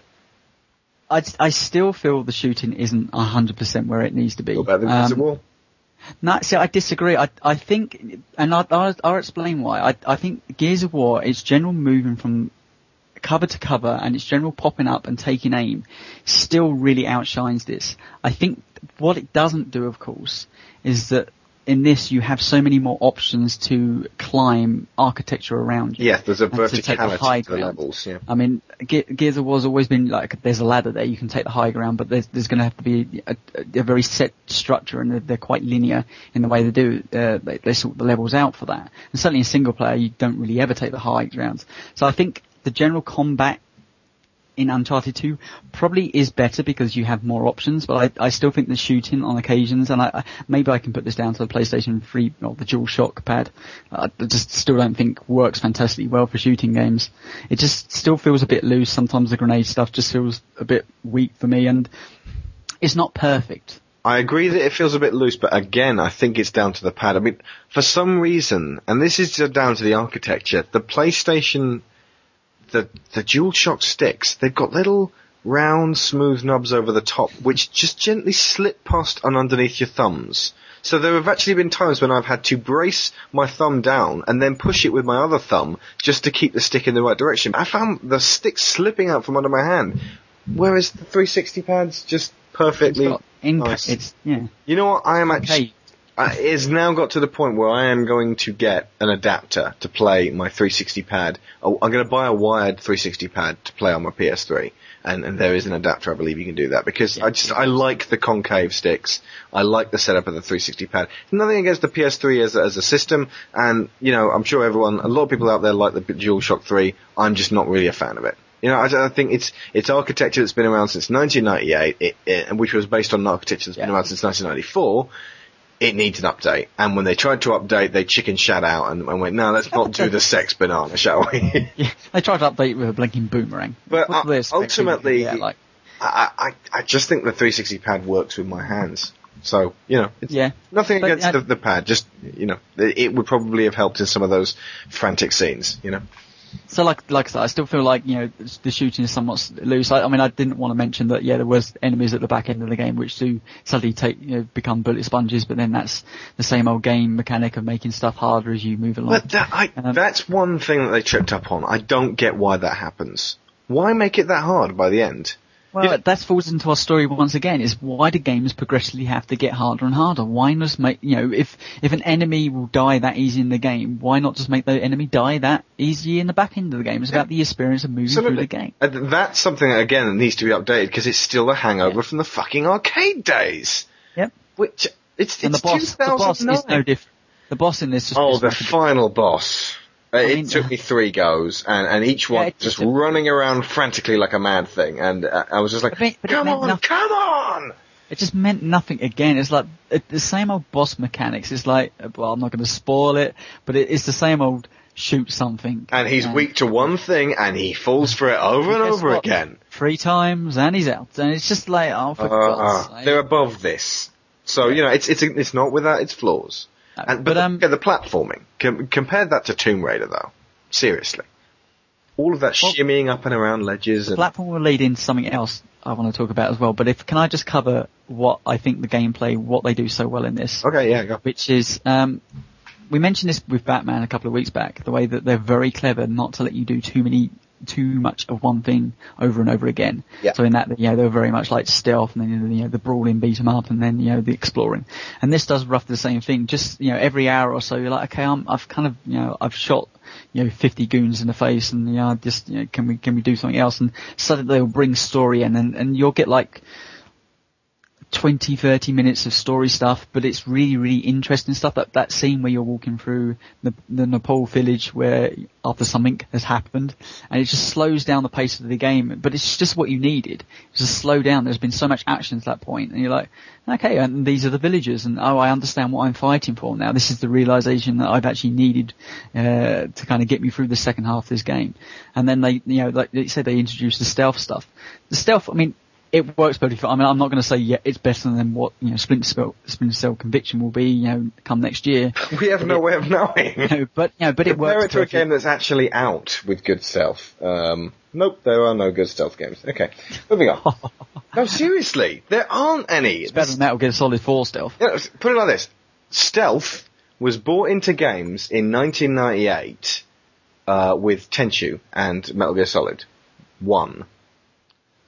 I, I still feel the shooting isn't 100% where it needs to be. What about the Um, invisible? No, see, I disagree. I, I think, and I, I'll, I'll explain why. I, I think Gears of War, its general moving from cover to cover and its general popping up and taking aim still really outshines this. I think what it doesn't do, of course, is that in this you have so many more options to climb architecture around you. yeah, there's a and to take the verticality high to the levels, yeah. I mean, Ge- Gears of War's always been like there's a ladder there. You can take the high ground, but there's there's going to have to be a, a, a very set structure, and they're, they're quite linear in the way they do. Uh, they, they sort the levels out for that. And certainly in single player, you don't really ever take the high grounds. So I think the general combat in Uncharted 2 probably is better because you have more options, but I, I still think the shooting on occasions, and I, I maybe I can put this down to the PlayStation 3 or the DualShock pad, I just still don't think works fantastically well for shooting games. It just still feels a bit loose. Sometimes the grenade stuff just feels a bit weak for me, and it's not perfect. I agree that it feels a bit loose, but again, I think it's down to the pad. I mean, for some reason, and this is down to the architecture, the PlayStation, the, the DualShock sticks, they've got little round, smooth knobs over the top, which just gently slip past and underneath your thumbs. So there have actually been times when I've had to brace my thumb down and then push it with my other thumb just to keep the stick in the right direction. I found the stick slipping out from under my hand, whereas the 360 pads just It's perfectly impa- nice. It's yeah. You know what? I am actually. Uh, it's now got to the point where I am going to get an adapter to play my 360 pad. Oh, I'm going to buy a wired 360 pad to play on my PS3, and, and there is an adapter. I believe you can do that because I just I like the concave sticks. I like the setup of the 360 pad. Nothing against the PS3 as a, as a system, and you know I'm sure everyone, a lot of people out there like the DualShock 3. I'm just not really a fan of it. You know, I, I think it's it's architecture that's been around since 1998, it, it, which was based on an architecture that's been around since 1994 it needs an update. And when they tried to update, they chicken shat out and, and went, no, let's not do the sex banana, shall we? yeah, they tried to update with a blinking boomerang. But, uh, do they expect people to ultimately- get, like I, I, I just think the 360 pad works with my hands. So, you know, it's yeah. nothing But, against the, the pad, just, you know, it, it would probably have helped in some of those frantic scenes, you know? So like like I said, I still feel like you know the shooting is somewhat loose. I, I mean, I didn't want to mention that yeah, there was enemies at the back end of the game which do suddenly take you know become bullet sponges, but then that's the same old game mechanic of making stuff harder as you move along. But that, I, Um, that's one thing that they tripped up on. I don't get why that happens. Why make it that hard by the end? Well, that falls into our story once again. Is why do games progressively have to get harder and harder? Why not make you know if if an enemy will die that easy in the game, why not just make the enemy die that easy in the back end of the game? It's about the experience of moving through the game. And that's something that, again that needs to be updated because it's still a hangover from the fucking arcade days. Yep. Which it's And the boss, the boss is no different. The boss in this oh, just oh, is the final boss. Uh, it mean- took me three goes, and, and each one Yeah, just took- running around frantically like a mad thing, and uh, I was just like, "Come on, nothing. come on!" It just meant nothing again. It's like it, the same old boss mechanics. It's like, well, I'm not going to spoil it, but it, it's the same old shoot something. And he's weak to one thing, and he falls for it over and over what? again. Three times and he's out. And it's just like, oh, for Uh, God's uh, sake. they're above this, so you know it's it's it's not without its flaws. No, And, but but, um, the, the platforming, com- compare that to Tomb Raider though. Seriously. All of that Well- shimmying up and around ledges and platform will lead into something else I want to talk about as well. But if can I just cover what I think the gameplay, what they do so well in this, Okay, yeah, go. which is um, we mentioned this with Batman a couple of weeks back. The way that they're very clever not to let you do too many, too much of one thing over and over again. Yeah. So in that, you know, they're very much like stealth, and then you know the brawling, beat 'em up, and then you know the exploring. And this does roughly the same thing. Just you know, every hour or so, you're like, okay, I'm, I've kind of you know, I've shot you know, 50 goons in the face and, you know, just, you know, can we, can we do something else? And suddenly they'll bring story in and, and you'll get like 20, 30 minutes of story stuff, but it's really, really interesting stuff. That that scene where you're walking through the the Nepal village where after something has happened, and it just slows down the pace of the game. But it's just what you needed. Just slow down. There's been so much action to that point, and you're like, okay, and these are the villagers, and oh, I understand what I'm fighting for now. This is the realization that I've actually needed uh, to kind of get me through the second half of this game. And then they, you know, like you said, they introduced the stealth stuff. The stealth, I mean, it works perfectly. I mean, I'm not going to say yeah, it's better than what you know Splinter Cell, Splinter Cell Conviction will be. You know, come next year. We have no way of knowing. You know, but you know, but it Compare it to a game that's actually out with good stealth. Um, nope, there are no good stealth games. Okay, moving on. no, seriously, there aren't any. It's better than Metal Gear Solid 4 stealth. You know, put it like this: stealth was brought into games in 1998 uh, with Tenchu and Metal Gear Solid One,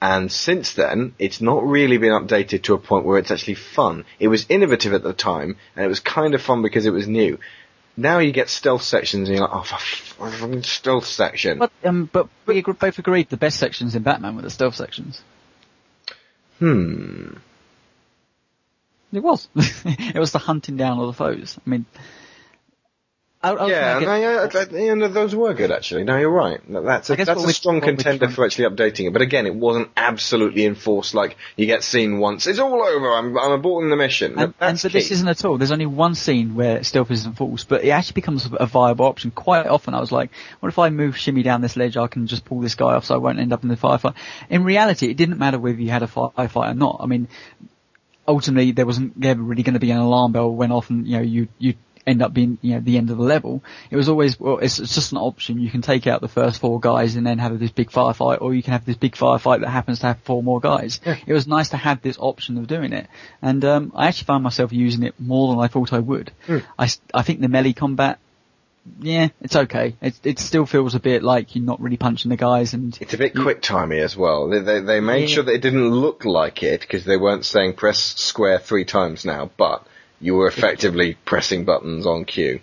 and since then it's not really been updated to a point where it's actually fun. It was innovative at the time, and it was kind of fun because it was new. Now you get stealth sections, and you're like, oh, stealth section. But um, but we both agreed the best sections in Batman were the stealth sections. Hmm. It was. it was the hunting down of the foes. I mean, Oh, I, I Yeah, gonna no, get- yeah, that- yeah, those were good actually. No, you're right. That's a, that's a strong contender for actually updating it. But again, it wasn't absolutely enforced. Like you get seen once, it's all over. I'm I'm aborting the mission. And, and but this isn't at all. There's only one scene where stealth isn't false, but it actually becomes a viable option. Quite often, I was like, "What if I move shimmy down this ledge? I can just pull this guy off, so I won't end up in the firefight." In reality, it didn't matter whether you had a firefight or not. I mean, ultimately, there wasn't ever really going to be an alarm bell went off, and you know, you you end up being you know the end of the level. It was always well, it's, it's just an option. You can take out the first four guys and then have this big firefight, or you can have this big firefight that happens to have four more guys. It was nice to have this option of doing it, and um, I actually found myself using it more than I thought I would. I, I think the melee combat. Yeah, it's okay. It it still feels a bit like you're not really punching the guys, and It's a bit quick timey as well. They they, they made Yeah. sure that it didn't look like it because they weren't saying press square three times now, but you were effectively pressing buttons on cue.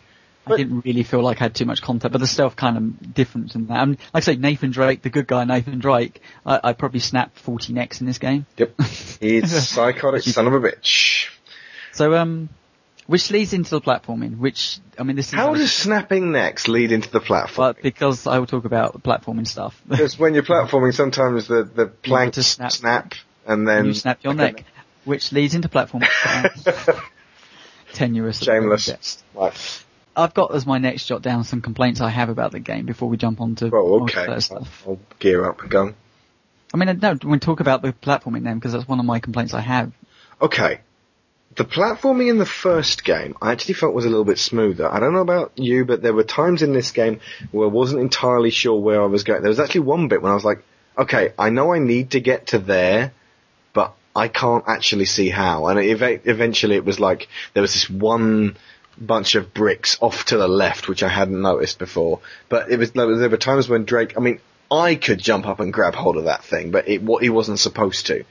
I didn't really feel like I had too much contact, but the stealth kind of different than that. I mean, like I say, Nathan Drake, the good guy Nathan Drake, I, I probably snapped 40 necks in this game. Yep, he's a psychotic son of a bitch. So, um, which leads into the platforming, which, I mean, this is... How does snapping necks lead into the platform? But because I will talk about platforming stuff. Because when you're platforming, sometimes the, the planks to snap. snap. and then you snap your Okay. neck, which leads into platforming. Tenuous. Shameless. Right. I've got as my next jot down some complaints I have about the game before we jump on to Well, okay. multiplayer stuff. I'll gear up and go. I mean, no, we talk about the platforming then because that's one of my complaints I have. Okay. The platforming in the first game, I actually felt was a little bit smoother. I don't know about you, but there were times in this game where I wasn't entirely sure where I was going. There was actually one bit when I was like, okay, I know I need to get to there, I can't actually see how. And ev- eventually it was like, there was this one bunch of bricks off to the left, which I hadn't noticed before. But it was, there were times when Drake, I mean, I could jump up and grab hold of that thing, but it, what he wasn't supposed to.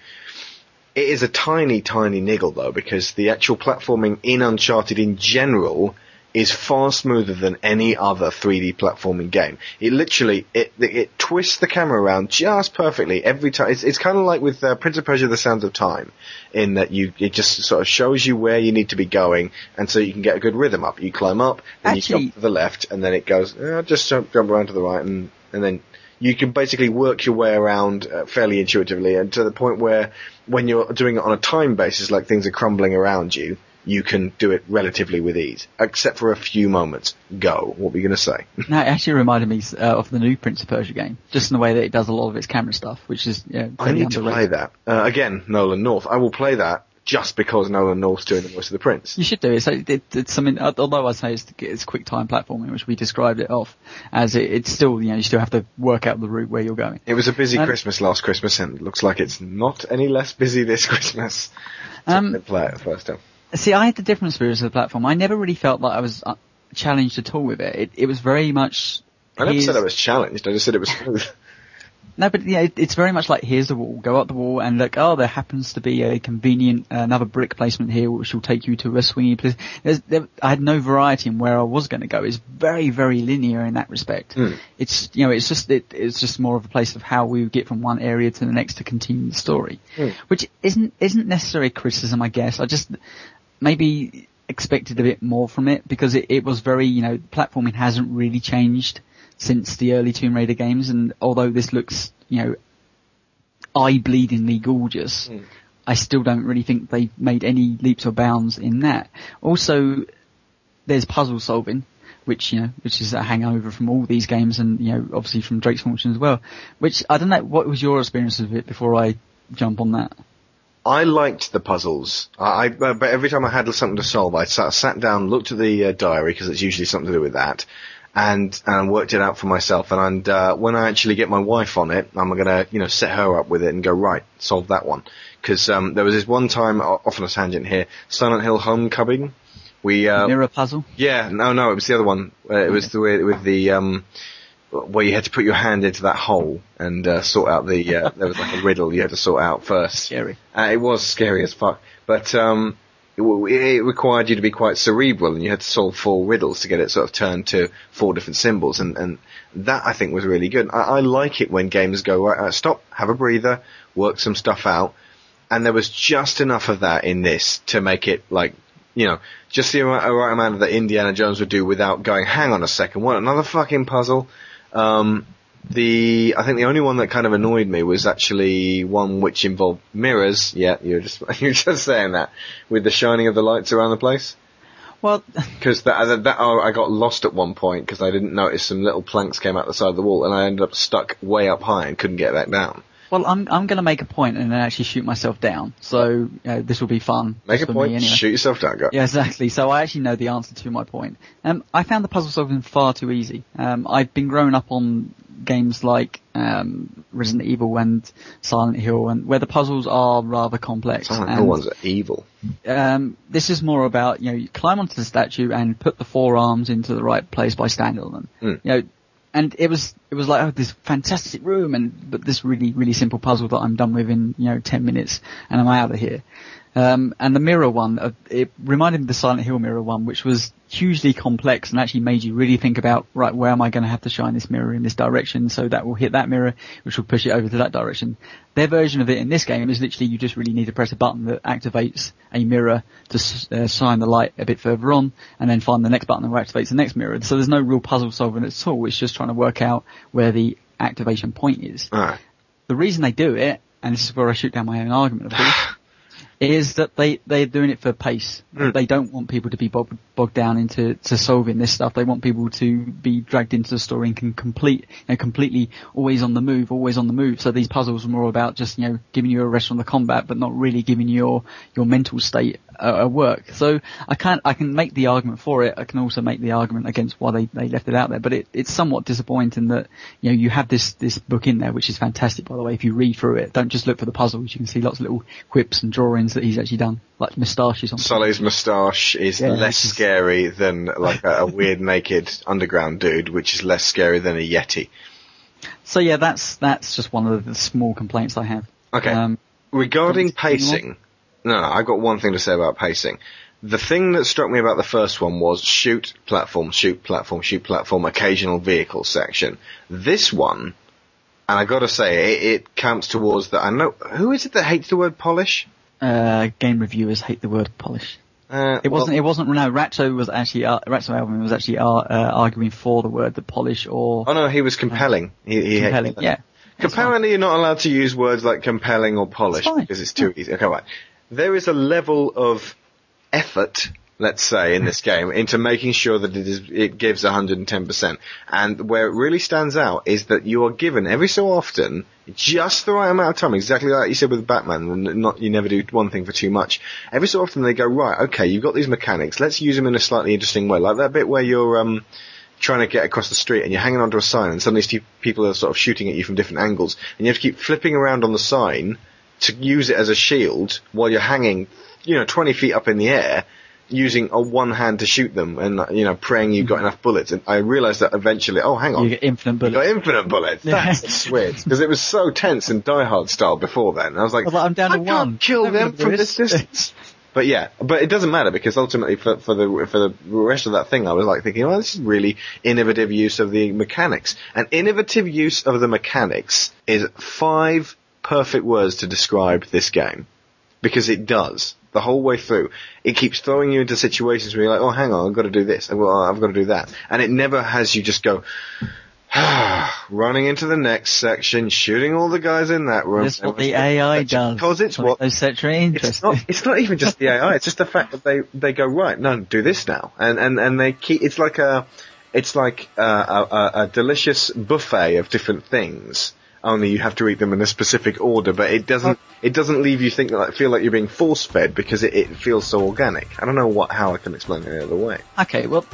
It is a tiny, tiny niggle though, because the actual platforming in Uncharted in general is far smoother than any other 3D platforming game. It literally, it, it twists the camera around just perfectly every time. It's, it's kind of like with uh, Prince of Persia: The Sands of Time, in that you, it just sort of shows you where you need to be going, and so you can get a good rhythm up. You climb up, and you Actually- jump to the left, and then it goes, uh, just jump, jump around to the right, and, and then you can basically work your way around uh, fairly intuitively and to the point where when you're doing it on a time basis, like things are crumbling around you, you can do it relatively with ease, except for a few moments. Go. What were you going to say? No, it actually reminded me uh, of the new Prince of Persia game, just in the way that it does a lot of its camera stuff, which is yeah, I need to play that. Uh, again, Nolan North. I will play that just because Nolan North's doing the voice of the Prince. You should do it. So it, it's something. Although I say it's, it's quick time platforming, which we described it off as it, it's still you know you still have to work out the route where you're going. It was a busy Um, Christmas last Christmas, and it looks like it's not any less busy this Christmas. Um, play it the first time. See, I had the different experience of the platform. I never really felt like I was uh, challenged at all with it. It, it was very much. I never said I was challenged. I just said it was smooth. No, but yeah, it, it's very much like here's the wall, go up the wall, and look. Oh, there happens to be a convenient uh, another brick placement here, which will take you to a swingy place. There's, there, I had no variety in where I was going to go. It's very, very linear in that respect. It's you know, it's just it, it's just more of a place of how we get from one area to the next to continue the story, which isn't isn't necessarily a criticism, I guess. I just maybe expected a bit more from it because it, it was very you know platforming hasn't really changed since the early Tomb Raider games, and although this looks, you know, eye-bleedingly gorgeous, hmm. I still don't really think they've made any leaps or bounds in that. Also, there's puzzle solving, which, you know, which is a hangover from all these games and, you know, obviously from Drake's Fortune as well. Which, I don't know, what was your experience of it before I jump on that? I liked the puzzles. I, I but every time I had something to solve, I sat, sat down, looked at the uh, diary because it's usually something to do with that, and and worked it out for myself. And, and uh, when I actually get my wife on it, I'm gonna you know set her up with it and go right, solve that one. Because um, there was this one time, off on a tangent here, Silent Hill Homecoming. We uh, Mirror puzzle? yeah, no, no, it was the other one. Uh, it was the way with the um, where you had to put your hand into that hole and uh, sort out the. Uh, there was like a riddle you had to sort out first. Scary. Uh, it was scary as fuck, but um, it, it required you to be quite cerebral, and you had to solve four riddles to get it sort of turned to four different symbols, and, and that I think was really good. I, I like it when games go right, uh, stop, have a breather, work some stuff out, and there was just enough of that in this to make it like. You know, just the right, right amount that Indiana Jones would do without going, hang on a second, what, another fucking puzzle? Um, the I think the only one that kind of annoyed me was actually one which involved mirrors. Yeah, you're just you're just saying that with the shining of the lights around the place. Well, Because that, that, that oh, I got lost at one point because I didn't notice some little planks came out the side of the wall, and I ended up stuck way up high and couldn't get back down. Well, I'm I'm going to make a point and then actually shoot myself down. So know, this will be fun. Make a point, anyway. shoot yourself down, go. Yeah, exactly. So I actually know the answer to my point. Um, I found the puzzle solving far too easy. Um, I've been growing up on games like um, Resident Evil and Silent Hill, and where the puzzles are rather complex. Silent and, Hill ones are evil. um, this is more about you know you climb onto the statue and put the forearms into the right place by standing on them. Mm. You know, and it was it was like oh this fantastic room and but this really really simple puzzle that I'm done with in you know ten minutes and I'm out of here. Um, and the mirror one, uh, it reminded me of the Silent Hill mirror one, which was hugely complex and actually made you really think about, right, where am I going to have to shine this mirror in this direction? So that will hit that mirror, which will push it over to that direction. Their version of it in this game is literally you just really need to press a button that activates a mirror to uh, shine the light a bit further on, and then find the next button that activates the next mirror. So there's no real puzzle solving at all. It's just trying to work out where the activation point is the reason they do it, and this is where I shoot down my own argument, of course, is that they they're doing it for pace. Mm. They don't want people to be bogged, bogged down into to solving this stuff. They want people to be dragged into the story and can complete, you know, completely always on the move, always on the move. So these puzzles are more about just you know giving you a rest from the combat, but not really giving your your mental state a, a work. So I can I can make the argument for it. I can also make the argument against why they, they left it out there. But it, it's somewhat disappointing that you know you have this this book in there, which is fantastic by the way. If you read through it, don't just look for the puzzles. You can see lots of little quips and drawings that he's actually done, like moustaches on. Sully's moustache is Yeah, less is- scary than like a, a weird naked underground dude, which is less scary than a yeti. So yeah, that's that's just one of the small complaints I have. Okay. Um, Regarding pacing, no, no, I've got one thing to say about pacing. The thing that struck me about the first one was shoot, platform, shoot, platform, shoot, platform, occasional vehicle section. This one, and I gotta say, it, it counts towards that. I know, who is it that hates the word polish? uh, game reviewers hate the word polish. Uh, It wasn't. well, it wasn't. No, Ratcho was actually. Uh, Ratcho Alvin was actually uh, uh, arguing for the word the polish or oh no, he was compelling. He, he compelling. Yeah. Apparently, you're not allowed to use words like compelling or polish It's because it's too easy. Okay, right. There is a level of effort, let's say, in this game into making sure that it is it gives 110%. And where it really stands out is that you are given every so often just the right amount of time, exactly like you said with Batman. Not you never do one thing for too much. Every so often they go right. Okay, you've got these mechanics. Let's use them in a slightly interesting way, like that bit where you're um trying to get across the street and you're hanging onto a sign and suddenly people are sort of shooting at you from different angles and you have to keep flipping around on the sign to use it as a shield while you're hanging, you know, 20 feet up in the air using a one hand to shoot them and you know praying you've got enough bullets. And I realised that eventually, oh hang on, You get infinite bullets. you got infinite bullets. That's weird because it was so tense and Die Hard style before then. And I was like, like, I'm down I to can't one. kill them from this this. distance. But yeah, but it doesn't matter because ultimately for, for the for the rest of that thing, I was like thinking, well, this is really innovative use of the mechanics. And innovative use of the mechanics is five perfect words to describe this game because it does the whole way through. It keeps throwing you into situations where you're like, oh, hang on, I've got to do this, well, uh, I've got to do that, and it never has you just go. running into the next section, shooting all the guys in that room. That's what the AI does. Because it's what those really it's not, it's not even just the AI. It's just the fact that they, they go right. No, do this now, and and and they keep. It's like a, it's like a, a, a delicious buffet of different things. Only you have to eat them in a specific order, but it doesn't. It doesn't leave you think like feel like you're being force fed because it, it feels so organic. I don't know what how I can explain it any other way. Okay, well,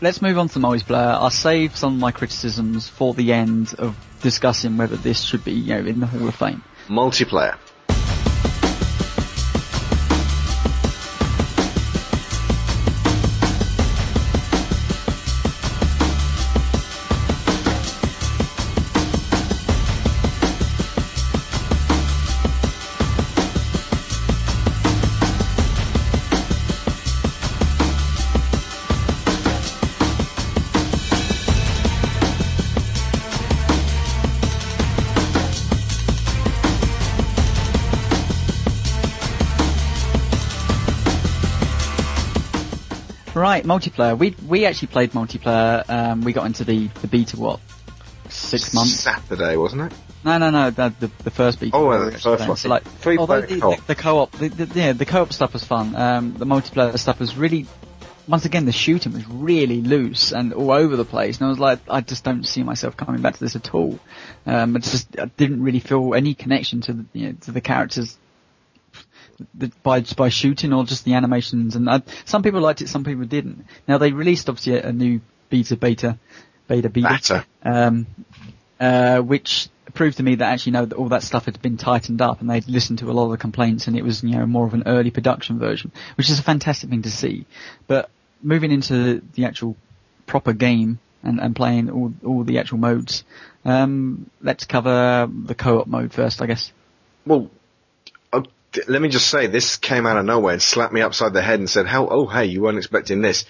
let's move on to multiplayer. I'll save some of my criticisms for the end of discussing whether this should be, you know, in the Hall of Fame. Multiplayer. Multiplayer. We we actually played multiplayer. Um, we got into the the beta what six months? Saturday, wasn't it? No, no, no. The the, the first beta. Oh, well, the first one. So, like, Three although the, co-op. the, the co-op, the, the, yeah, the co-op stuff was fun. Um, the multiplayer stuff was really. Once again, the shooting was really loose and all over the place, and I was like, I just don't see myself coming back to this at all. Um, I just I didn't really feel any connection to the you know, to the characters the, by by shooting or just the animations. And I, some people liked it, some people didn't. Now they released obviously a, a new beta, beta, beta, beta, Beta. um, uh, which proved to me that actually no, that all that stuff had been tightened up and they'd listened to a lot of the complaints and it was you know more of an early production version, which is a fantastic thing to see. But moving into the actual proper game and, and playing all all the actual modes, um, let's cover the co-op mode first, I guess. Well, let me just say, this came out of nowhere and slapped me upside the head and said, "How? Oh, hey, you weren't expecting this?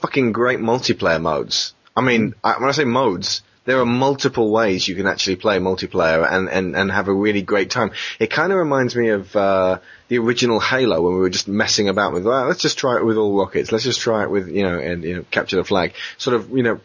Fucking great multiplayer modes." I mean, I, when I say modes, there are multiple ways you can actually play multiplayer and, and, and have a really great time. It kind of reminds me of uh, the original Halo when we were just messing about with, well, let's just try it with all rockets. Let's just try it with, you know, and you know, capture the flag. Sort of, you know,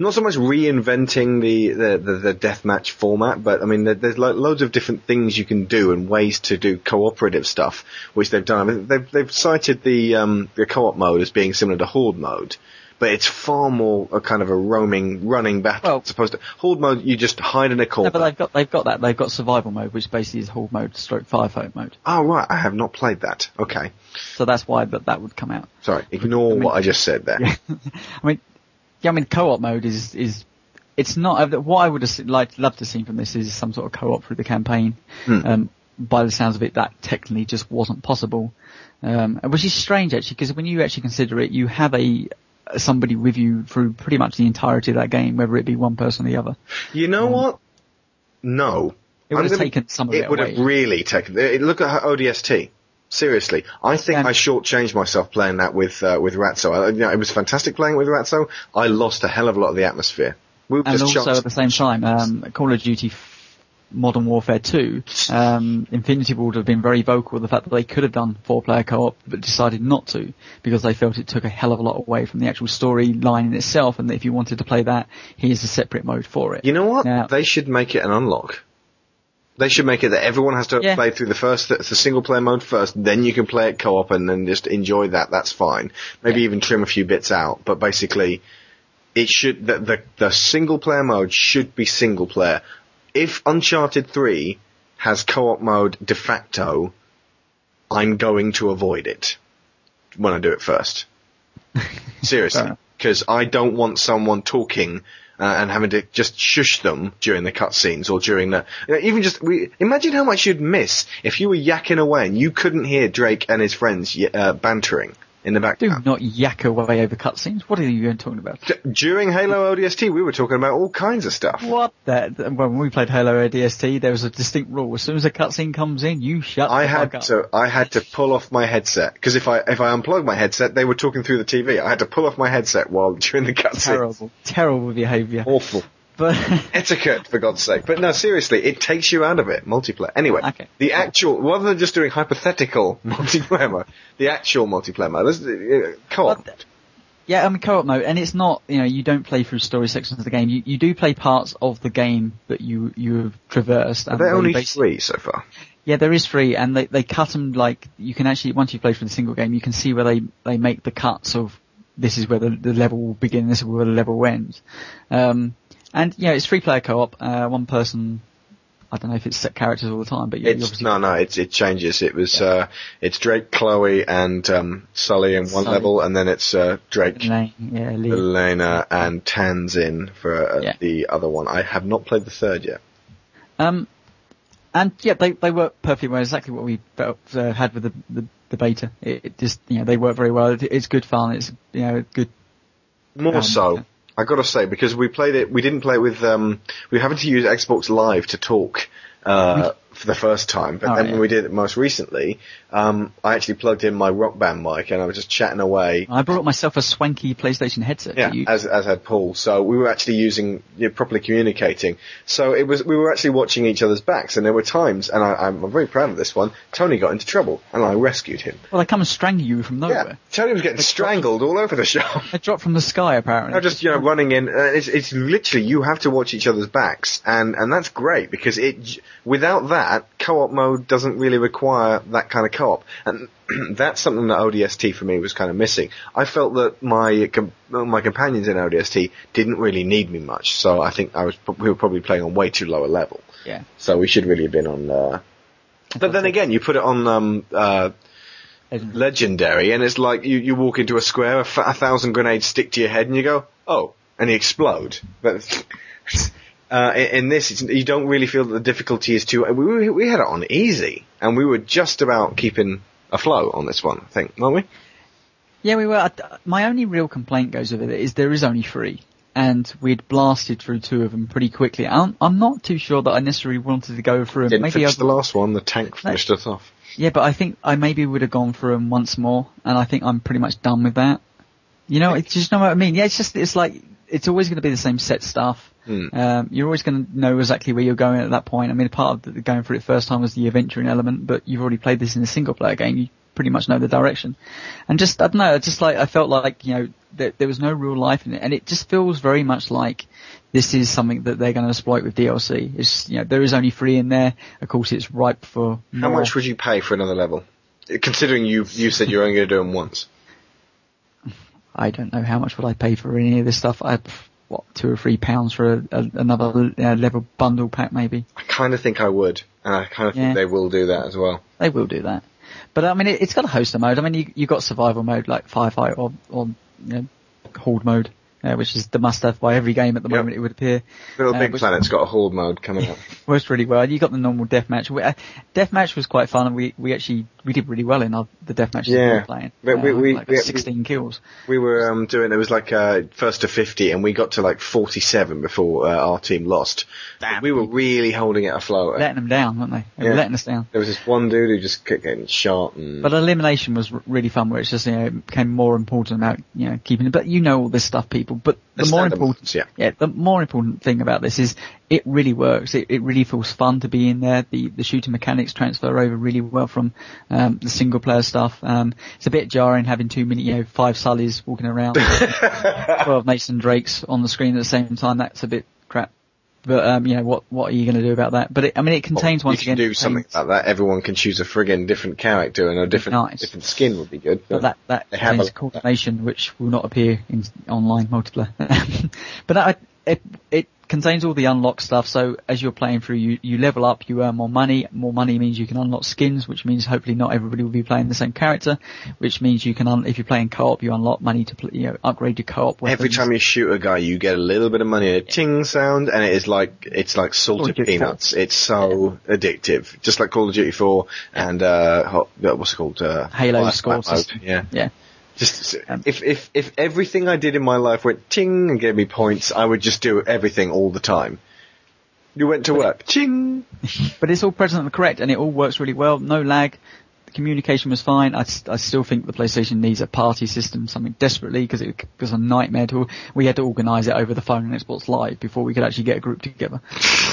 not so much reinventing the the, the, the deathmatch format, but I mean, there, there's lo- loads of different things you can do and ways to do cooperative stuff, which they've done. I mean, they've they've cited the um, the co-op mode as being similar to horde mode. But it's far more a kind of a roaming, running battle Well- as opposed to horde mode. You just hide in a corner. No, but they've got they've got that. They've got survival mode, which basically is horde mode, stroke firefight mode. oh right, I have not played that. Okay, So that's why that that would come out. sorry. Ignore I mean- what I just said there. Yeah. I mean, yeah, I mean, co-op mode is is it's not what I would have liked loved to see from this is some sort of co-op through the campaign. Hmm. Um, by the sounds of it, that technically just wasn't possible, um, which is strange actually, because when you actually consider it, you have a somebody with you through pretty much the entirety of that game, whether it be one person or the other. You know what? No. It would I'm have gonna- taken some of It it would away. have really taken. eh, Look at her ODST. Seriously, I think Um, I shortchanged myself playing that with uh, with Ratso. I, you know, it was fantastic playing with Ratso. I lost a hell of a lot of the atmosphere. We and just also chucked- at the same time, um, Call of Duty Modern Warfare 2, um, Infinity Ward have been very vocal with the fact that they could have done four-player co-op, but decided not to because they felt it took a hell of a lot away from the actual storyline in itself, and that if you wanted to play that, here's a separate mode for it. You know what? Now- they should make it an unlock. They should make it that everyone has to Yeah. play through the first, the single player mode first, then you can play it co-op and then just enjoy that. That's fine. Maybe Yeah. even trim a few bits out, but basically, it should, the, the, the single player mode should be single player. If Uncharted 3 has co-op mode de facto, I'm going to avoid it when I do it first. Seriously. Because I don't want someone talking uh, and having to just shush them during the cutscenes or during the you know, even just we imagine how much you'd miss if you were yakking away and you couldn't hear Drake and his friends uh, bantering. In the back. Do not yak away over cutscenes. What are you talking about? D- During Halo ODST, we were talking about all kinds of stuff. What? That when we played Halo ODST, there was a distinct rule. As soon as a cutscene comes in, you shut I the had fuck up. to I had to pull off my headset because if I if I unplugged my headset, they were talking through the TV. I had to pull off my headset while during the cutscene. Terrible, terrible behaviour. Awful. But etiquette for God's sake. But no, seriously, it takes you out of it. Multiplayer. Anyway, Okay. the actual rather than just doing hypothetical multiplayer mode, the actual multiplayer mode. This, uh, co-op. But- yeah, I mean co-op mode, and it's not you know you don't play through story sections of the game. You you do play parts of the game that you you have traversed. Are there only three so far? Yeah, there is three, and they they cut them like you can actually once you play through the single game, you can see where they they make the cuts of this is where the, the level will begin, this is where the level ends. Um, and yeah, it's free player co-op. Uh, one person, I don't know if it's set characters all the time, but you, It's no, no. It's it changes. It was uh, it's Drake, Chloe, and um, Sully in one Sully. level, and then it's uh, Drake, Elaine, yeah, Elena, and Tenzin for uh, Yeah. the other one. I have not played the third yet. Um, and yeah, they they work perfectly well. Exactly what we felt, uh, had with the, the the beta. It, it just you know they work very well. It, it's good fun. It's you know good. More Um, so, yeah. I gotta say, because we played it, we didn't play it with, um, we were having to use Xbox Live to talk, uh, for the first time, but Oh, then yeah. when we did it most recently, um, I actually plugged in my rock band mic and I was just chatting away. I brought myself a swanky PlayStation headset. Yeah, as as had Paul. So we were actually using, you know, properly communicating. So it was we were actually watching each other's backs, and there were times, and I, I'm very proud of this one. Tony got into trouble, and I rescued him. well, they come and strangle you from nowhere. Yeah, Tony was getting strangled all over the shop. They dropped from the sky apparently. No, just you know, running in. Uh, it's, it's literally you have to watch each other's backs, and and that's great because it without that co-op mode doesn't really require that kind of co-op, and that's something that ODST for me was kind of missing. I felt that my com- my companions in ODST didn't really need me much, so I think I was we were probably playing on way too low a level. Yeah. So we should really have been on. Uh, but then again, you put it on um, uh, legendary, and it's like you, you walk into a square, a, f- a thousand grenades stick to your head, and you go, oh, and you explode. But uh, in, this, it's, you don't really feel that the difficulty is too. We, we we had it on easy, and we were just about keeping afloat on this one, I think, weren't we? Yeah, we were. My only real complaint goes with it is there is only three, and we'd blasted through two of them pretty quickly. I'm, I'm not too sure that I necessarily wanted to go through them. Didn't Maybe finish I'd- the last one. The tank finished us off. Yeah, but I think I maybe would have gone through them once more, and I think I'm pretty much done with that. You know, it's just know what I mean. Yeah, it's just it's like it's always going to be the same set stuff. Hmm. Um, you're always going to know exactly where you're going at that point. I mean, part of the, going through it first time was the adventuring element, but you've already played this in a single player game. You pretty much know the direction, and just I don't know. I just like I felt like you know there, there was no real life in it, and it just feels very much like this is something that they're going to exploit with DLC. It's you know there is only three in there. Of course, it's ripe for How more. much would you pay for another level? Considering you you said you're only going to do them once. I don't know how much would I pay for any of this stuff. I what two or three pounds for a, a, another uh, level bundle pack maybe. I kind of think I would, and I kind of Yeah. think they will do that as well. They will do that. But I mean, it, it's got a host of mode. I mean, you you got survival mode like firefight or or you know, horde mode, uh, which is the must-have by every game at the Yep. moment. It would appear. Little Uh, Big which- Planet's got a horde mode coming up. Works really well. You got the normal deathmatch. We, uh, deathmatch was quite fun, and we, we actually we did really well in our, the deathmatches that we Yeah. were playing. But we- Uh, we- like we- 16 kills. We were um, doing it was like uh, first to fifty, and we got to like forty-seven before uh, our team lost. Damn. we were really holding it afloat. Letting them down, weren't they? They were letting us down. There was this one dude who just kept getting shot, and But elimination was really fun, where it's just you know it became more important about you know keeping it. But you know all this stuff, people. But the, The more important, yeah. yeah, the more important thing about this is it really works. It, it really feels fun to be in there. The the shooting mechanics transfer over really well from um, the single player stuff. Um, it's a bit jarring having too many you know five Sullys walking around, twelve Mason Drakes on the screen at the same time. That's a bit crap. But um, you know what? What are you going to do about that? But it, I mean, it contains you once can again. do something like that. Everyone can choose a friggin' different character and a different Nice. different skin would be good. But that that contains a- coordination, which will not appear in online multiplayer. but that, it it contains all the unlock stuff. So as you're playing through, you you level up, you earn more money. More money means you can unlock skins, which means hopefully not everybody will be playing the same character. Which means you can, un- if you're playing co-op, you unlock money to pl- you know upgrade your co-op. Weapons. Every time you shoot a guy, you get a little bit of money, a ting sound, and it is like it's like salted Call of Duty peanuts. It's so addictive, just like Call of Duty 4 and uh, what's it called? Uh, Halo score system. Yeah, Yeah. Just Um, if if if everything I did in my life went ting and gave me points, I would just do everything all the time. You went to work, ching. But it's all present and correct, and it all works really well. No lag. The communication was fine. I, I still think the PlayStation needs a party system, something desperately, because it was a nightmare to. We had to organise it over the phone and Xbox Live before we could actually get a group together.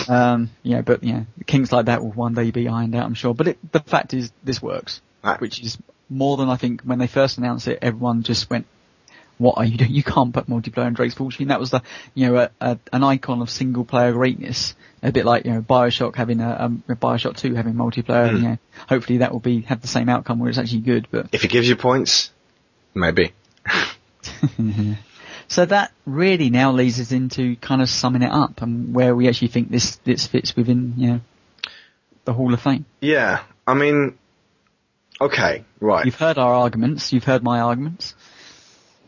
Um, yeah, but yeah, kinks like that will one day be ironed out, I'm sure. But it, the fact is, this works, Right. which is more than I think when they first announced it. Everyone just went, "What are you doing? You can't put multiplayer in Drake's Fortune." That was the, you know, a, a, an icon of single player greatness. A bit like you know Bioshock having a, um, Bioshock Two having multiplayer. You know, hopefully that will be have the same outcome where it's actually good. But If it gives you points, maybe. so that really now leads us into kind of summing it up and where we actually think this this fits within you know the Hall of Fame. Yeah, I mean, okay, right. You've heard our arguments. You've heard my arguments.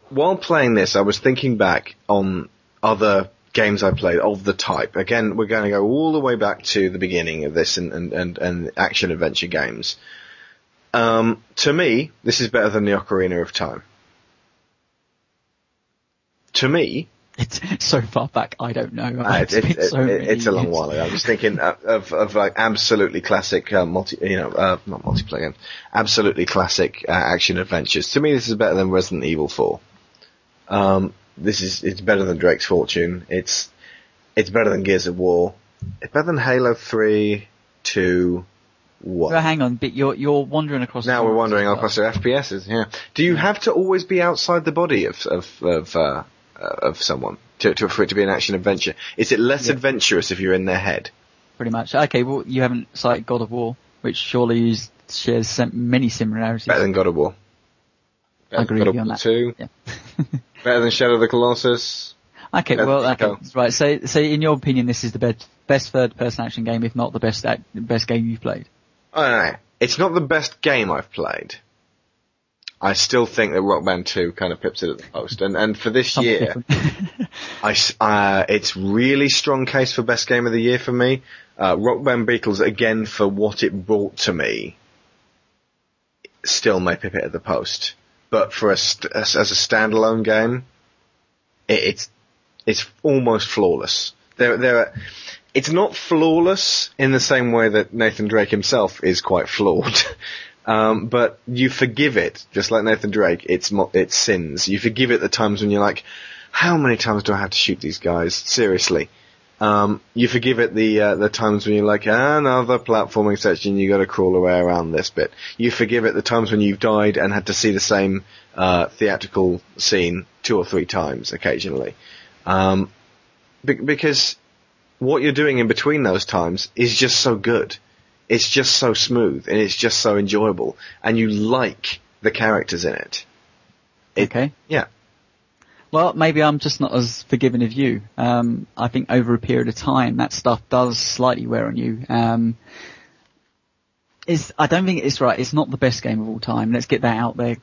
While playing this, I was thinking back on other games I played of the type. Again, we're going to go all the way back to the beginning of this and, and, and, and action adventure games. Um, to me, this is better than the Ocarina of Time. To me, It's so far back. I don't know. Uh, It's it, so it- it's a long years. while ago. I'm just thinking of, of, of like absolutely classic uh, multi, you know, uh, not multiplayer, absolutely classic uh, action adventures. To me, this is better than Resident Evil 4. Um, this is it's better than Drake's Fortune. It's it's better than Gears of War. It's better than Halo 3, 2, 1. Well, hang on, but you're you're wandering across. Now we're genres wondering as well. across the FPSs. Yeah. Do you have to always be outside the body of of of, uh, Uh, of someone to, to for it to be an action adventure? Is it less Yeah. adventurous if you're in their head? pretty much. Okay, well you haven't cited God of War, which surely shares many similarities. Better than God of War. I agree God with you on that. Two. Yeah. Better than Shadow of the Colossus. okay, Better well, okay, right. So, so in your opinion, this is the best best third person action game, if not the best best game you've played. I don't know. It's not the best game I've played. I still think that Rock Band 2 kind of pips it at the post. And, and for this year. I uh, it's really strong case for best game of the year for me. Uh, Rock Band Beatles, again, for what it brought to me, still may pip it at the post. But for a st- as, as a standalone game, it, it's it's almost flawless. There, there are, it's not flawless in the same way that Nathan Drake himself is quite flawed. Um, but you forgive it, just like Nathan Drake, it's mo- it's sins. You forgive it the times when you're like, how many times do I have to shoot these guys? Seriously. Um, you forgive it the uh, the times when you're like another platforming section, you got to crawl away around this bit. You forgive it the times when you've died and had to see the same uh, theatrical scene two or three times occasionally, um, be- because what you're doing in between those times is just so good. It's just so smooth and it's just so enjoyable, and you like the characters in it. It- okay. Yeah. Well, maybe I'm just not as forgiving of you. Um, I think over a period of time, that stuff does slightly wear on you. Um, is I don't think it's right. It's not the best game of all time. Let's get that out there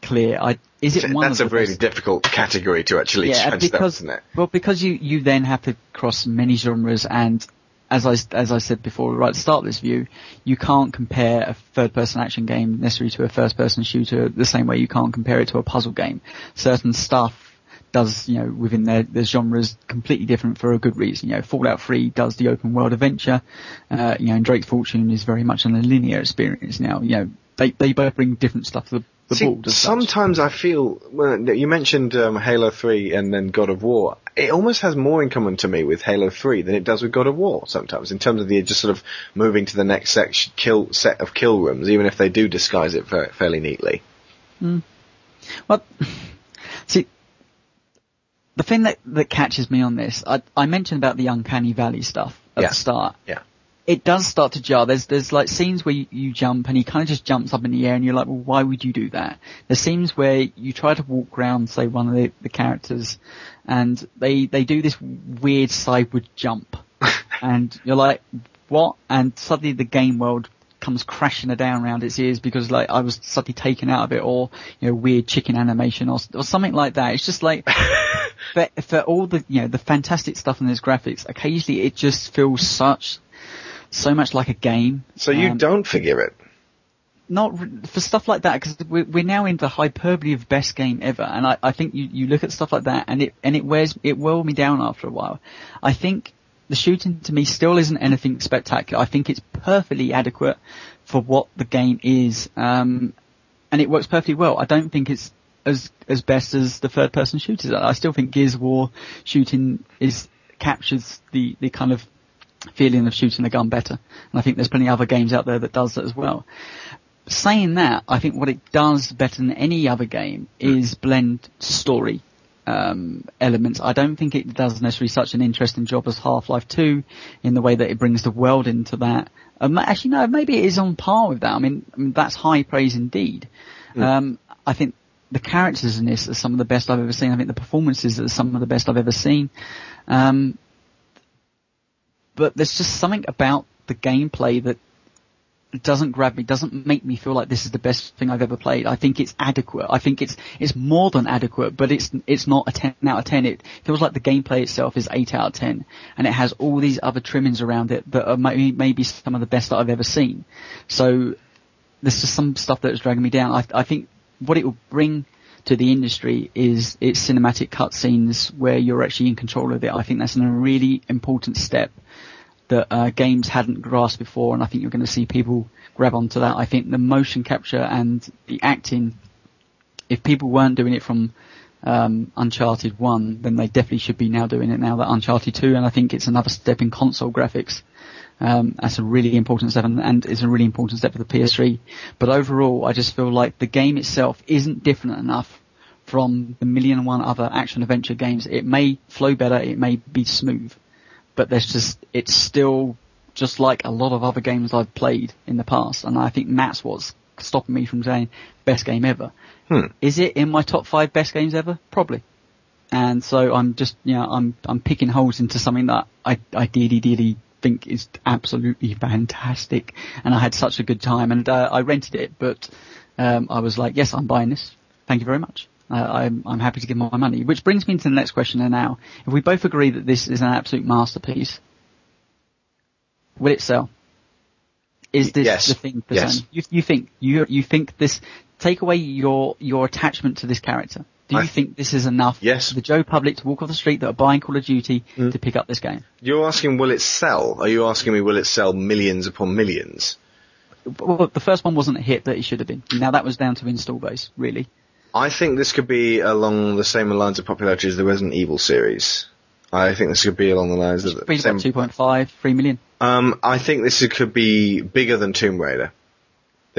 clear. I, is it one That's of a really best? difficult category to actually yeah, that, because isn't it? well, because you you then have to cross many genres, and as I as I said before, right at the start of this view, you can't compare a third person action game necessarily to a first person shooter the same way you can't compare it to a puzzle game. Certain stuff does, you know, within their, their genres completely different for a good reason. You know, Fallout 3 does the open world adventure, uh, you know, and Drake's Fortune is very much on a linear experience now. You know, they, they both bring different stuff to the, the See, board. as such. sometimes I feel well, you mentioned um, Halo Three and then God of War. It almost has more in common to me with Halo Three than it does with God of War. Sometimes, in terms of the just sort of moving to the next section, kill set of kill rooms, even if they do disguise it fa- fairly neatly. Well, see, the thing that, that catches me on this, I, I mentioned about the uncanny valley stuff at Yeah. the start. Yeah. It does start to jar. There's there's like scenes where you, you jump and he kind of just jumps up in the air and you're like, well, why would you do that? There's scenes where you try to walk around, say, one of the, the characters, and they they do this weird sideward jump, and you're like, what? And suddenly the game world comes crashing down around its ears because like I was suddenly taken out of it or you know weird chicken animation or or something like that. It's just like for for all the you know the fantastic stuff in those graphics, occasionally it just feels such so much like a game. So you Um, don't forgive it. not r- for stuff like that because we're, we're now in the hyperbole of best game ever, and I, I think you, you look at stuff like that and it and it wears it wore me down after a while. I think the shooting to me still isn't anything spectacular. I think it's perfectly adequate for what the game is, um, and it works perfectly well. I don't think it's as as best as the third person shooters. I still think Gears of War shooting is captures the the kind of feeling of shooting a gun better. And I think there's plenty of other games out there that does that as well. Saying that, I think what it does better than any other game is blend story um, elements. I don't think it does necessarily such an interesting job as Half-Life 2 in the way that it brings the world into that. Um, actually, no, maybe it is on par with that. I mean, I mean that's high praise indeed. Um, I think the characters in this are some of the best I've ever seen. I think the performances are some of the best I've ever seen. Um, but there's just something about the gameplay that doesn't grab me, doesn't make me feel like this is the best thing I've ever played. I think it's adequate. I think it's it's more than adequate, but it's it's not a ten out of ten. It feels like the gameplay itself is eight out of ten, and it has all these other trimmings around it that are maybe, maybe some of the best that I've ever seen. So there's just some stuff that's dragging me down. I, I think what it will bring to the industry is its cinematic cutscenes where you're actually in control of it. I think that's a really important step that uh, games hadn't grasped before, and I think you're going to see people grab onto that. I think the motion capture and the acting, if people weren't doing it from um, Uncharted 1, then they definitely should be now doing it now that Uncharted 2, and I think it's another step in console graphics. Um, that's a really important step, and, and it's a really important step for the PS3. But overall, I just feel like the game itself isn't different enough from the million and one other action adventure games. It may flow better, it may be smooth, but there's just it's still just like a lot of other games I've played in the past, and I think that's what's stopping me from saying best game ever. Hmm. Is it in my top five best games ever? Probably. And so I'm just, you know, I'm, I'm picking holes into something that I, I dearly, dearly think is absolutely fantastic. And I had such a good time and, uh, I rented it, but, um, I was like, yes, I'm buying this. Thank you very much. Uh, I'm, I'm happy to give my money. Which brings me to the next question now. If we both agree that this is an absolute masterpiece, will it sell? Is this Yes. the thing for Yes. You, you think you you think this? Take away your your attachment to this character. Do you I- think this is enough Yes. for the Joe public to walk off the street that are buying Call of Duty Mm. to pick up this game? You're asking, will it sell? Are you asking me, will it sell millions upon millions? Well, the first one wasn't a hit that it should have been. Now that was down to install base, really. I think this could be along the same lines of popularity as the Resident Evil series. I think this could be along the lines of the same. about 2.5, 3 million. Um, I think this could be bigger than Tomb Raider.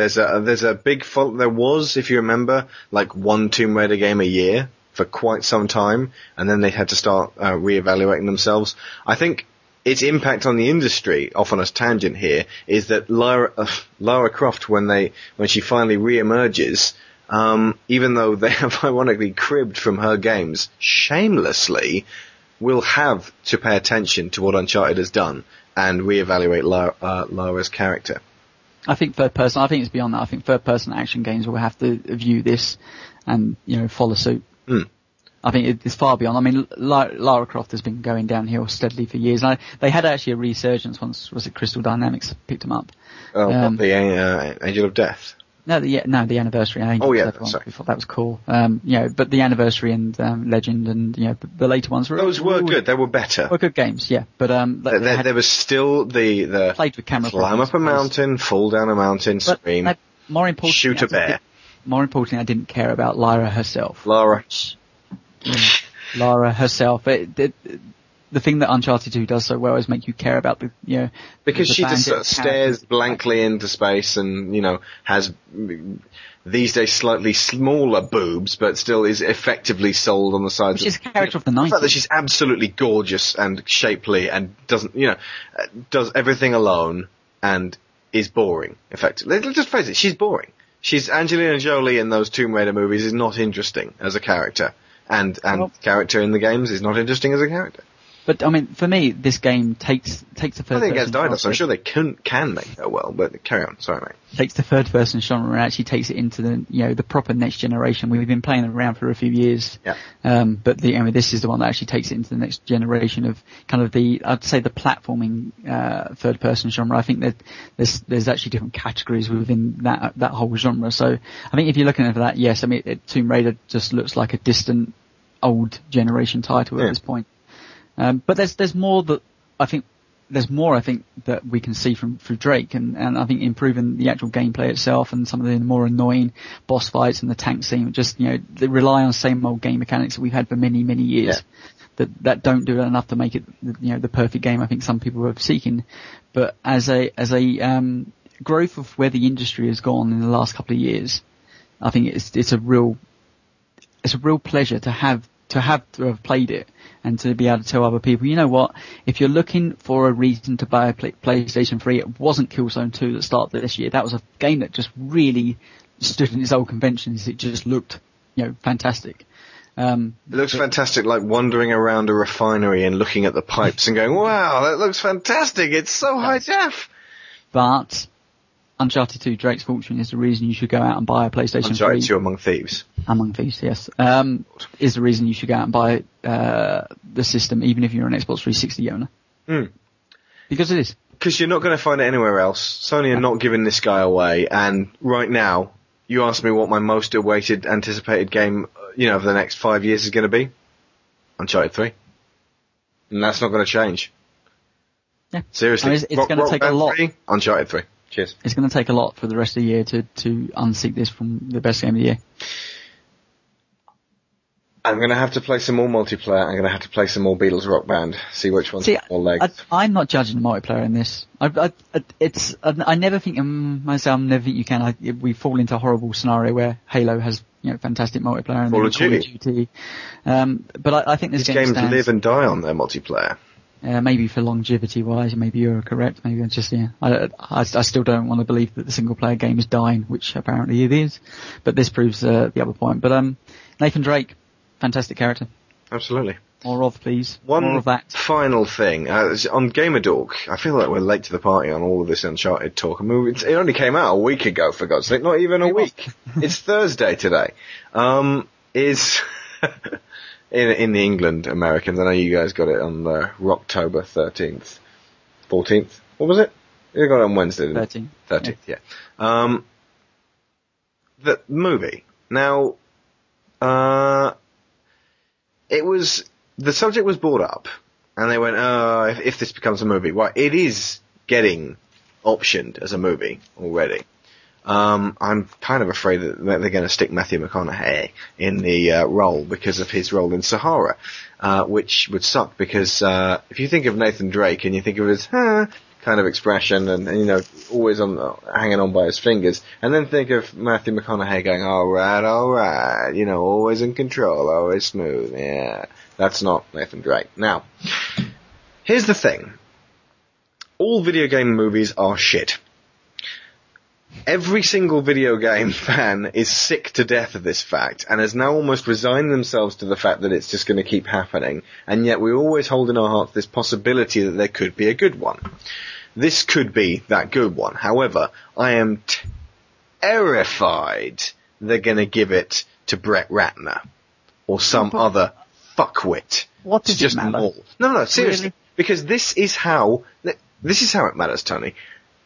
There's a there's a big fol- there was if you remember like one Tomb Raider game a year for quite some time, and then they had to start uh, reevaluating themselves. I think its impact on the industry, off on a tangent here, is that Lara uh, Lara Croft when they when she finally re-emerges. Um, even though they have ironically cribbed from her games shamelessly, will have to pay attention to what Uncharted has done and reevaluate Lara, uh, Lara's character. I think third person, I think it's beyond that. I think third person action games will have to view this and, you know, follow suit. Hmm. I think it's far beyond. I mean, Lara, Lara Croft has been going downhill steadily for years. And I, they had actually a resurgence once, was it Crystal Dynamics picked them up? Oh, Um, the uh, Angel of Death. No, the, yeah, no, the anniversary. I Oh, yeah, that sorry. Thought that was cool. Um, you know, but the anniversary and um, Legend and you know the, the later ones were Those were were- good. They were better. Were good games, yeah. But um, There, there, was still the the played with camera. climb problems, up a mountain, fall down a mountain, But scream, I- more importantly, shoot a bear. More importantly, I didn't care about Lyra herself. Lara. Lara herself. It, it, the thing that Uncharted 2 does so well is make you care about the, you know, Because the she just sort of stares blankly into space and, you know, has these days slightly smaller boobs, but still is effectively sold on the sides She's of a character of the The fact that she's absolutely gorgeous and shapely and doesn't, you know, does everything alone and is boring, effectively. Let's just face it, she's boring. She's Angelina Jolie in those Tomb Raider movies is not interesting as a character. And, and Well- character in the games is not interesting as a character. But I mean, for me, this game takes takes the third. I think it person gets died off, so I'm sure they can can make that well. But carry on. Sorry, mate. takes the third person genre and actually takes it into the you know the proper next generation. We've been playing around for a few years, Yeah. um, but the I mean this is the one that actually takes it into the next generation of kind of the I'd say the platforming uh, third person genre. I think that there's there's actually different categories within that that whole genre. So I think if you're looking at that, yes, I mean it, Tomb Raider just looks like a distant old generation title Yeah. at this point. Um, but there's there's more that I think there's more I think that we can see from through Drake, and, and I think improving the actual gameplay itself and some of the more annoying boss fights and the tank scene. Just you know, they rely on same old game mechanics that we've had for many many years. Yeah. That that don't do enough to make it you know the perfect game. I think some people are seeking, but as a as a um, growth of where the industry has gone in the last couple of years, I think it's it's a real it's a real pleasure to have to have to have played it and to be able to tell other people, you know what, if you're looking for a reason to buy a play, PlayStation 3, it wasn't Killzone 2 that started this year. That was a game that just really stood in its old conventions. It just looked, you know, fantastic. Um, It looks fantastic, like wandering around a refinery and looking at the pipes and going, "Wow, that looks fantastic! It's so high def." but Uncharted 2 Drake's Fortune is the reason you should go out and buy a PlayStation 3. Uncharted 2 Among Thieves. Among Thieves, yes. Um, is the reason you should go out and buy uh, the system, even if you're an Xbox 360 owner. Hmm. Because it is. Because you're not going to find it anywhere else. Sony are not giving this guy away, and right now, you ask me what my most awaited, anticipated game, you know, of the next five years is going to be? Uncharted 3. And that's not going to change. Yeah. Seriously. I mean, it's- it's gonna Rock take a Band lot. 3, Uncharted 3. Cheers. It's going to take a lot for the rest of the year to, to unseat this from the best game of the year. I'm going to have to play some more multiplayer. I'm going to have to play some more Beatles Rock Band. See which one's See, got more legs. I, I'm not judging the multiplayer in this. I, I, it's, I, I never think, um, myself, I never think you can. I, we fall into a horrible scenario where Halo has, you know, fantastic multiplayer and Call then of Call of Duty. Duty. Um, but I, I think this These game games stands, live and die on their multiplayer. Uh, maybe for longevity wise, maybe you're correct. Maybe it's just, yeah. I, I, I still don't want to believe that the single player game is dying, which apparently it is. But this proves, uh, the other point. But, um, Nathan Drake, fantastic character. Absolutely. More of, please. One More of that. final thing uh, on Gamerdork. I feel like we're late to the party on all of this Uncharted talk. I mean, it only came out a week ago, for God's sake. Not even a week. it's Thursday today. Um, is in in the England Americans. I know you guys got it on the October thirteenth, fourteenth. What was it? You got it on Wednesday. 13. Thirteenth, yeah. Um, the movie. Now, uh, it was the subject was brought up, and they went, "Oh, if, if this becomes a movie, well, it is getting optioned as a movie already." Um, I'm kind of afraid that they're going to stick Matthew McConaughey in the uh, role because of his role in Sahara, uh, which would suck because uh, if you think of Nathan Drake and you think of his huh, kind of expression and, and, you know always on hanging on by his fingers, and then think of Matthew McConaughey going all right, all right, you know, always in control, always smooth, yeah, that's not Nathan Drake. Now, here's the thing: all video game movies are shit. Every single video game fan is sick to death of this fact and has now almost resigned themselves to the fact that it's just going to keep happening. And yet we always hold in our hearts this possibility that there could be a good one. This could be that good one. However, I am terrified they're going to give it to Brett Ratner or some other fuckwit. What does it just matter? maul. No, no, seriously. Really? Because this is how, this is how it matters, Tony.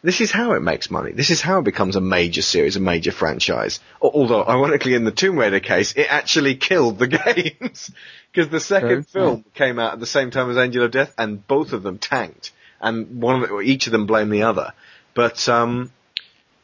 This is how it makes money. This is how it becomes a major series, a major franchise. Although, ironically, in the Tomb Raider case, it actually killed the games. Because the second True, film came out at the same time as Angel of Death, and both of them tanked. And one of the, each of them blamed the other. But, um,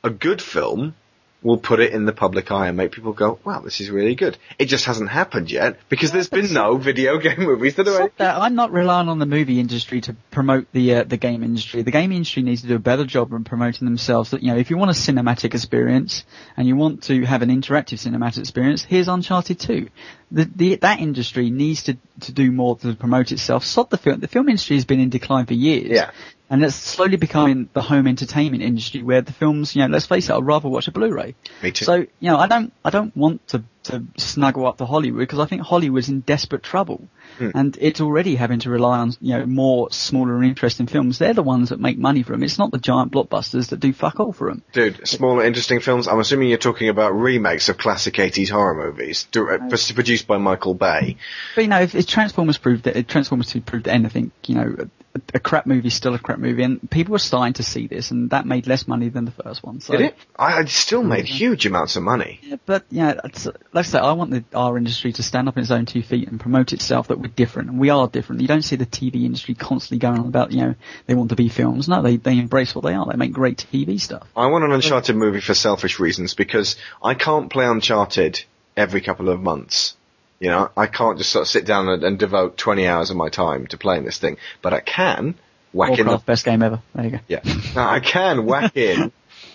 a good film will put it in the public eye and make people go, wow, this is really good. It just hasn't happened yet, because there's been no video game movies that are that. I'm not relying on the movie industry to promote the uh, the game industry. The game industry needs to do a better job in promoting themselves. That you know, if you want a cinematic experience and you want to have an interactive cinematic experience, here's Uncharted 2. The, the that industry needs to to do more to promote itself. Stop the film. The film industry has been in decline for years. Yeah. And it's slowly becoming the home entertainment industry where the films, you know, let's face it, I'd rather watch a Blu-ray. Me too. So, you know, I don't, I don't want to to snuggle up to Hollywood because I think Hollywood's in desperate trouble. Hmm. And it's already having to rely on, you know, more smaller and interesting films. They're the ones that make money for them. It's not the giant blockbusters that do fuck all for them. Dude, smaller, interesting films. I'm assuming you're talking about remakes of classic 80s horror movies, direct, produced by Michael Bay. But you know, if, if Transformers proved that, Transformers 2 proved anything, you know, a, a crap movie is still a crap movie and people were starting to see this and that made less money than the first one. So, Did it? I, it still made huge amounts of money. Yeah, but yeah, it's, like I say, I want the, our industry to stand up on its own two feet and promote itself that we're different, and we are different. You don't see the TV industry constantly going on about, you know, they want to be films. No, they they embrace what they are. They make great TV stuff. I want an Uncharted movie for selfish reasons because I can't play Uncharted every couple of months. You know, I can't just sort of sit down and, and devote 20 hours of my time to playing this thing, but I can whack in the best game ever. There you go. Yeah. Now, I can whack in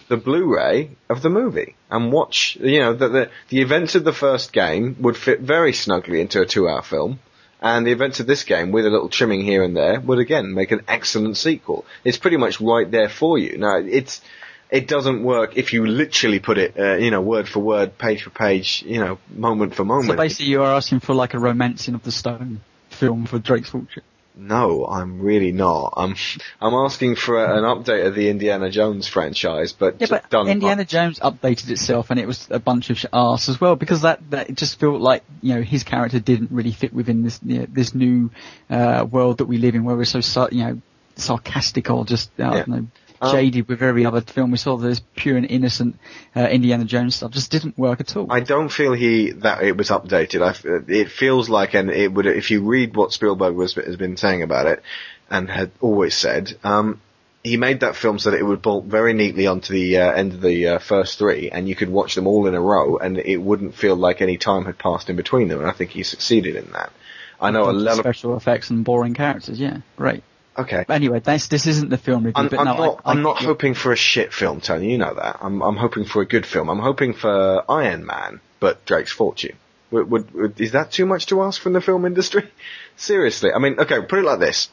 the Blu-ray of the movie and watch, you know, the, the, the events of the first game would fit very snugly into a two-hour film. And the events of this game, with a little trimming here and there, would again make an excellent sequel. It's pretty much right there for you. Now, it's, it doesn't work if you literally put it, uh, you know, word for word, page for page, you know, moment for moment. So basically, you are asking for like a romancing of the stone film for Drake's Fortune. No, I'm really not. I'm I'm asking for a, an update of the Indiana Jones franchise, but Yeah, but Indiana Jones updated itself, and it was a bunch of arse as well because that that it just felt like you know his character didn't really fit within this you know, this new uh, world that we live in, where we're so you know sarcastic or just uh, I don't Yeah. know Um, jaded with every other film we saw. This pure and innocent uh, Indiana Jones stuff just didn't work at all. I don't feel he that it was updated. I it feels like, and it would if you read what Spielberg was has been saying about it, and had always said, um, he made that film so that it would bolt very neatly onto the uh, end of the uh, first three, and you could watch them all in a row, and it wouldn't feel like any time had passed in between them. And I think he succeeded in that. I know a lot of special effects and boring characters. Yeah, great. Okay. But anyway, that's, this isn't the film review. I'm, but I'm no, not. I, I'm I, not hoping for a shit film, Tony. You know that. I'm. I'm hoping for a good film. I'm hoping for Iron Man, but Drake's Fortune. Would, would, would is that too much to ask from the film industry? Seriously, I mean, okay, put it like this.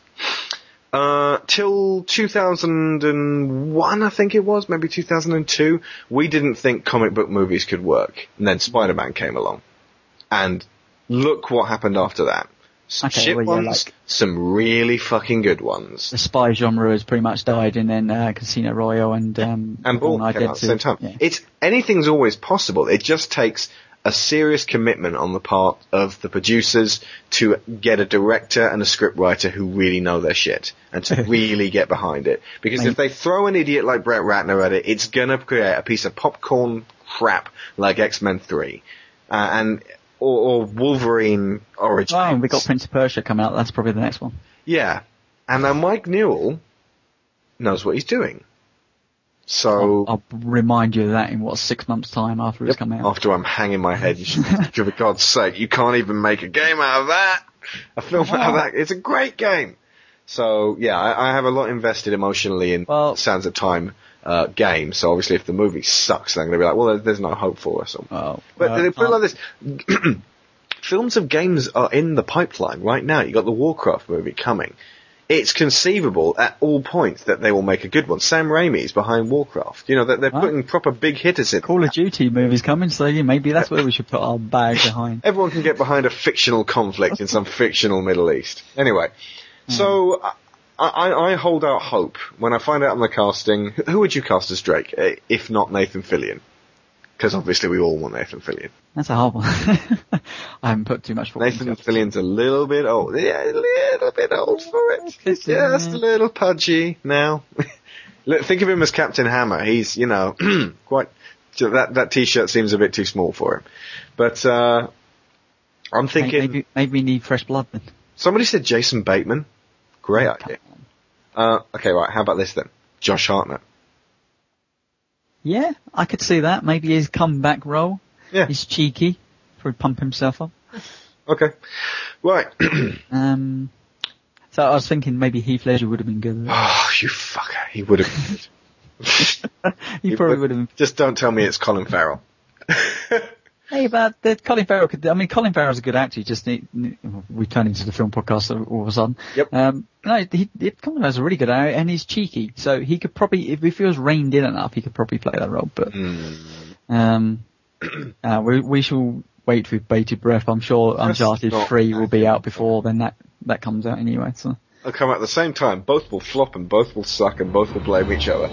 Uh, till 2001, I think it was, maybe 2002, we didn't think comic book movies could work. And then Spider-Man came along. And look what happened after that. Some Okay, shit well, yeah, ones, like- some really fucking good ones. the spy genre has pretty much died, and then uh, Casino Royale and um, and Bourne came out at the same time. Yeah. It's anything's always possible. It just takes a serious commitment on the part of the producers to get a director and a scriptwriter who really know their shit and to really get behind it. Because if they throw an idiot like Brett Ratner at it, it's gonna create a piece of popcorn crap like X-Men 3. Uh, and or, or Wolverine Origins. Oh, we got Prince of Persia coming out. That's probably the next one. Yeah. And now Mike Newell knows what he's doing. So I'll remind you of that in what six months' time after it's coming out. after I'm hanging my head, you should, for God's sake, you can't even make a game out of that. A film out of that. It's a great game. So yeah, I, I have a lot invested emotionally in Well- Sands of Time uh, game. So obviously, if the movie sucks, then I'm going to be like, well, there's, there's no hope for us. Oh, But they put it uh, like this: films of games are in the pipeline right now. You got the Warcraft movie coming. It's conceivable at all points that they will make a good one. Sam Raimi's behind Warcraft. You know, they're, they're Right. putting proper big hitters in. Call of Duty movies coming, so yeah, maybe that's where we should put our bag behind. Everyone can get behind a fictional conflict in some fictional Middle East. Anyway, so I, I, hold out hope when I find out on the casting. who- would you cast as Drake, eh, if not Nathan Fillion? Because obviously we all want Nathan Fillion. That's a hard one. I haven't put too much thought Nathan into. Fillion's a little bit old. Yeah, a little bit old for it. He's Just a little pudgy now. Look, Think of him as Captain Hammer. He's, you know, quite. That that t-shirt seems a bit too small for him. But uh I'm thinking. Maybe, maybe we need fresh blood then. Somebody said Jason Bateman. Great idea. Uh, okay, right. How about this then? Josh Hartnett. Yeah, I could see that. Maybe his comeback role. Yeah. He's cheeky for pump himself up. Okay. Right. Um, so I was thinking maybe Heath Ledger would have been good. oh, you fucker. He would have. he probably would have been. Just don't tell me it's Colin Farrell. Hey, but the Colin Farrell could. I mean, Colin Farrell's a good actor. He just need, we turn into the film podcast all of a sudden. Yep. Um, no, he, he Colin Farrell's a really good actor, and he's cheeky. So he could probably, if he was reined in enough, he could probably play that role. But Hmm. um, uh, we we shall wait with bated breath. I'm sure That's Uncharted 3 will be out before then that, that comes out anyway, so. They'll come out at the same time. Both will flop and both will suck and both will blame each other.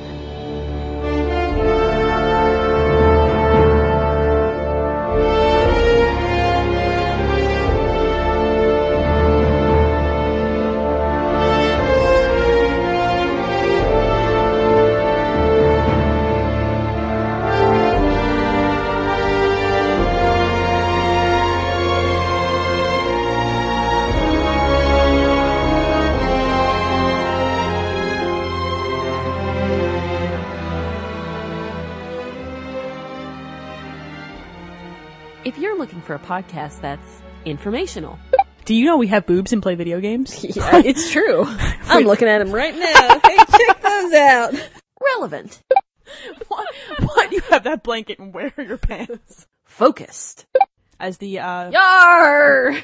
If you're looking for a podcast that's informational, Do you know we have boobs and play video games? yeah, it's true. I'm looking at them right now. Hey, check those out. Relevant, why, do you have that blanket and where are your pants? focused, As the, uh, yar,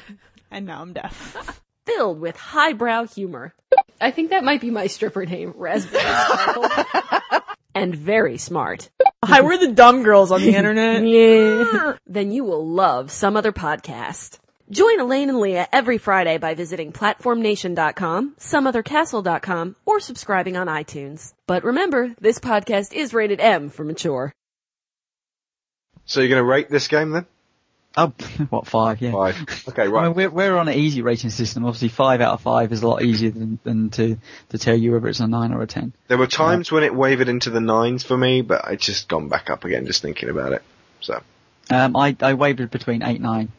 and now I'm deaf. filled with highbrow humor. I think that might be my stripper name, Raspberry and very smart. Hi, we're the dumb girls on the internet. Yeah. then you will love some other podcast. Join Elaine and Leah every Friday by visiting platformnation.com, someothercastle.com, or subscribing on iTunes. But remember, this podcast is rated M for mature. So you're going to rate this game then? Oh, what, five, yeah. Five. Okay, I right. mean, we're, we're on an easy rating system. Obviously, five out of five is a lot easier than, than to, to tell you whether it's a nine or a ten. There were times when it wavered into the nines for me, but it's just gone back up again just thinking about it. So, Um, I, I wavered between eight, nine,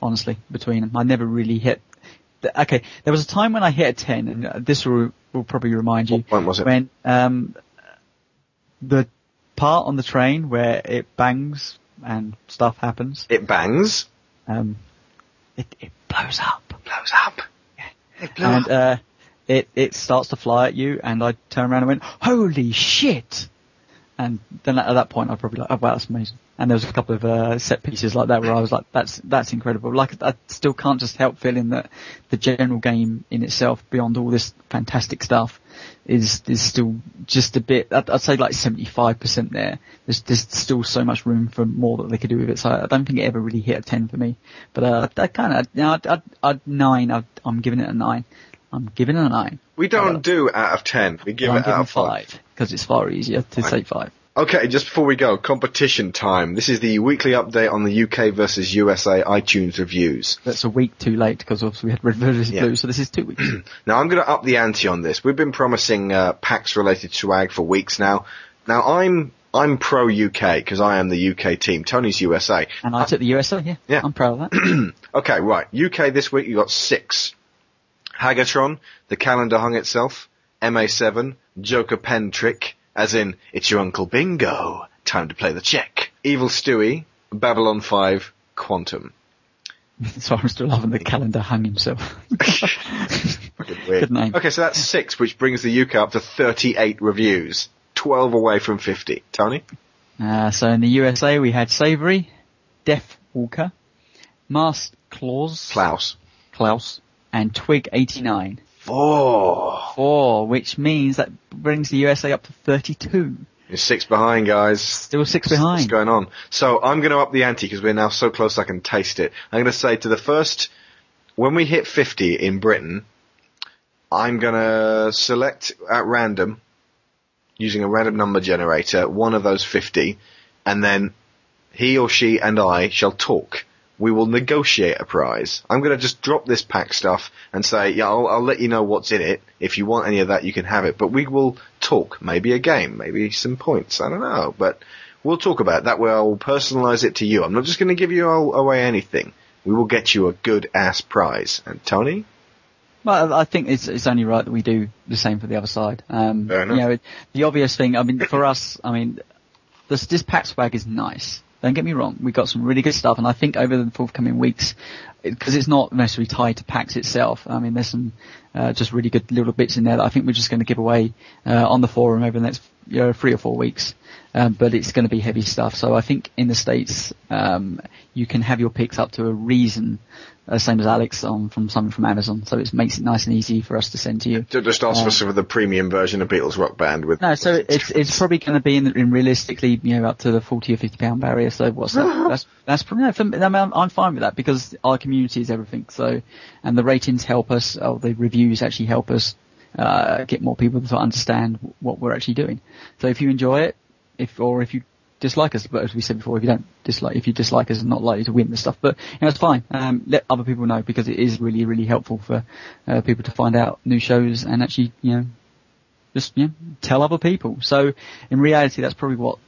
honestly, between them. I never really hit. The, okay, there was a time when I hit a ten, and uh, this will, will probably remind you. What point was it? When um, the part on the train where it bangs and stuff happens, it bangs. um, it, it blows up. Blows up. It blew and up. uh, it it starts to fly at you, and I turn around and went, "Holy shit!" And then at that point, I'd probably like, "Oh wow, that's amazing." And there was a couple of uh, set pieces like that where I was like, "That's that's incredible." Like I still can't just help feeling that the general game in itself, beyond all this fantastic stuff, is is still just a bit. I'd, I'd say like seventy five percent there. There's there's still so much room for more that they could do with it. So I don't think it ever really hit a ten for me. But uh, I kind of, you know, I'd, I'd, I'd nine. I'd, I'm giving it a nine. I'm giving it a nine. we don't do out of ten. We give it out of five. five because it's far easier to say five. Okay, just before we go, competition time. This is the weekly update on the UK versus USA iTunes reviews. That's a week too late because obviously we had Red versus Yeah. Blue, so this is two weeks. Now I'm going to up the ante on this. We've been promising uh, PAX related swag for weeks now. Now I'm I'm pro UK because I am the UK team. Tony's USA. and I took the USA. Yeah, Yeah. I'm proud of that. Okay, right. UK this week you got six. Hagatron, the calendar hung itself. MA7, Joker pen trick, as in it's your Uncle Bingo. Time to play the check. Evil Stewie, Babylon 5, Quantum. so I'm still loving the calendar hung himself. Good name. Okay, so that's six, which brings the UK up to 38 reviews. 12 away from 50. Tony? Uh, so in the USA we had Savory, Death Walker, Masked Claus, Klaus. Klaus, and Twig 89. Four. Four, which means that brings the USA up to 32. You're six behind, guys. Still six What's behind. going on? So I'm going to up the ante because we're now so close I can taste it. I'm going to say to the first, when we hit 50 in Britain, I'm going to select at random, using a random number generator, one of those 50, and then he or she and I shall talk. We will negotiate a prize. I'm going to just drop this PAX stuff and say, yeah, I'll, I'll let you know what's in it. If you want any of that, you can have it. But we will talk. Maybe a game, maybe some points. I don't know. But we'll talk about it. That way I will personalize it to you. I'm not just going to give you all, away anything. We will get you a good ass prize. And Tony? Well, I think it's it's only right that we do the same for the other side. Um, Fair enough. you know, it, the obvious thing. I mean, for us, I mean, this this PAX swag is nice. Don't get me wrong. we've got some really good stuff, and I think over the forthcoming weeks, because it's not necessarily tied to PAX itself. I mean, there's some uh, just really good little bits in there that I think we're just going to give away uh, on the forum over the next you know, three or four weeks. Um, but it's going to be heavy stuff. So I think in the States, um, you can have your picks up to a reason, uh, same as Alex on from something from Amazon. So it makes it nice and easy for us to send to you. Just ask Um, for some of the premium version of Beatles Rock Band with. No, so it's it's probably going to be in, in realistically, you know, up to the forty or fifty pound barrier. So what's that? That's that's probably no, for me, I mean, I'm, I'm fine with that because our community is everything. So, and the ratings help us, or the reviews actually help us uh, get more people to understand what we're actually doing. So if you enjoy it, if or if you dislike us, but as we said before, if you don't dislike, if you dislike us, it's not likely to win the stuff. But you know, it's fine. Um, let other people know because it is really really helpful for uh, people to find out new shows and actually you know just you know, tell other people. So in reality, that's probably what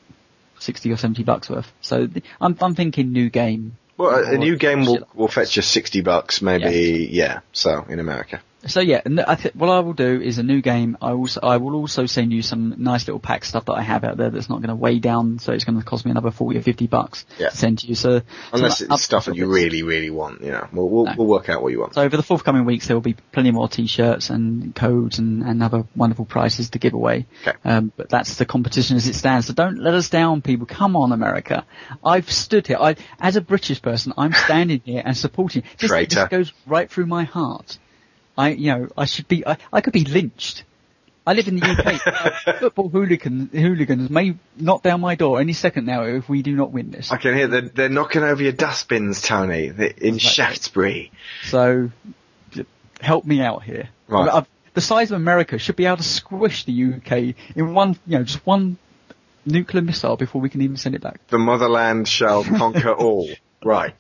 sixty or seventy bucks worth. So th- I'm I'm thinking new game. Well, a, new game will, will fetch you 60 bucks, maybe, yeah, so, in America. So yeah, I th- what I will do is a new game. I also I will also send you some nice little PAX stuff that I have out there that's not going to weigh down. So it's going to cost me another forty or fifty bucks Yeah. to send to you. So Unless it's stuff that you really, really want, you know. We'll, we'll, No. we'll work out what you want. So over the forthcoming weeks, there will be plenty more T-shirts and codes and, and other wonderful prizes to give away. Okay. Um, but that's the competition as it stands. So don't let us down, people. Come on, America. I've stood here. I, as a British person, I'm standing here and supporting. This, Traitor. this goes right through my heart. I, you know, I should be. I, I could be lynched. I live in the UK. Football hooligan, hooligans may knock down my door any second now if we do not win this. I can hear they're, they're knocking over your dustbins, Tony, They're in Shaftesbury. So, help me out here. Right. I the size of America should be able to squish the UK in one, you know, just one nuclear missile before we can even send it back. The motherland shall conquer all. Right.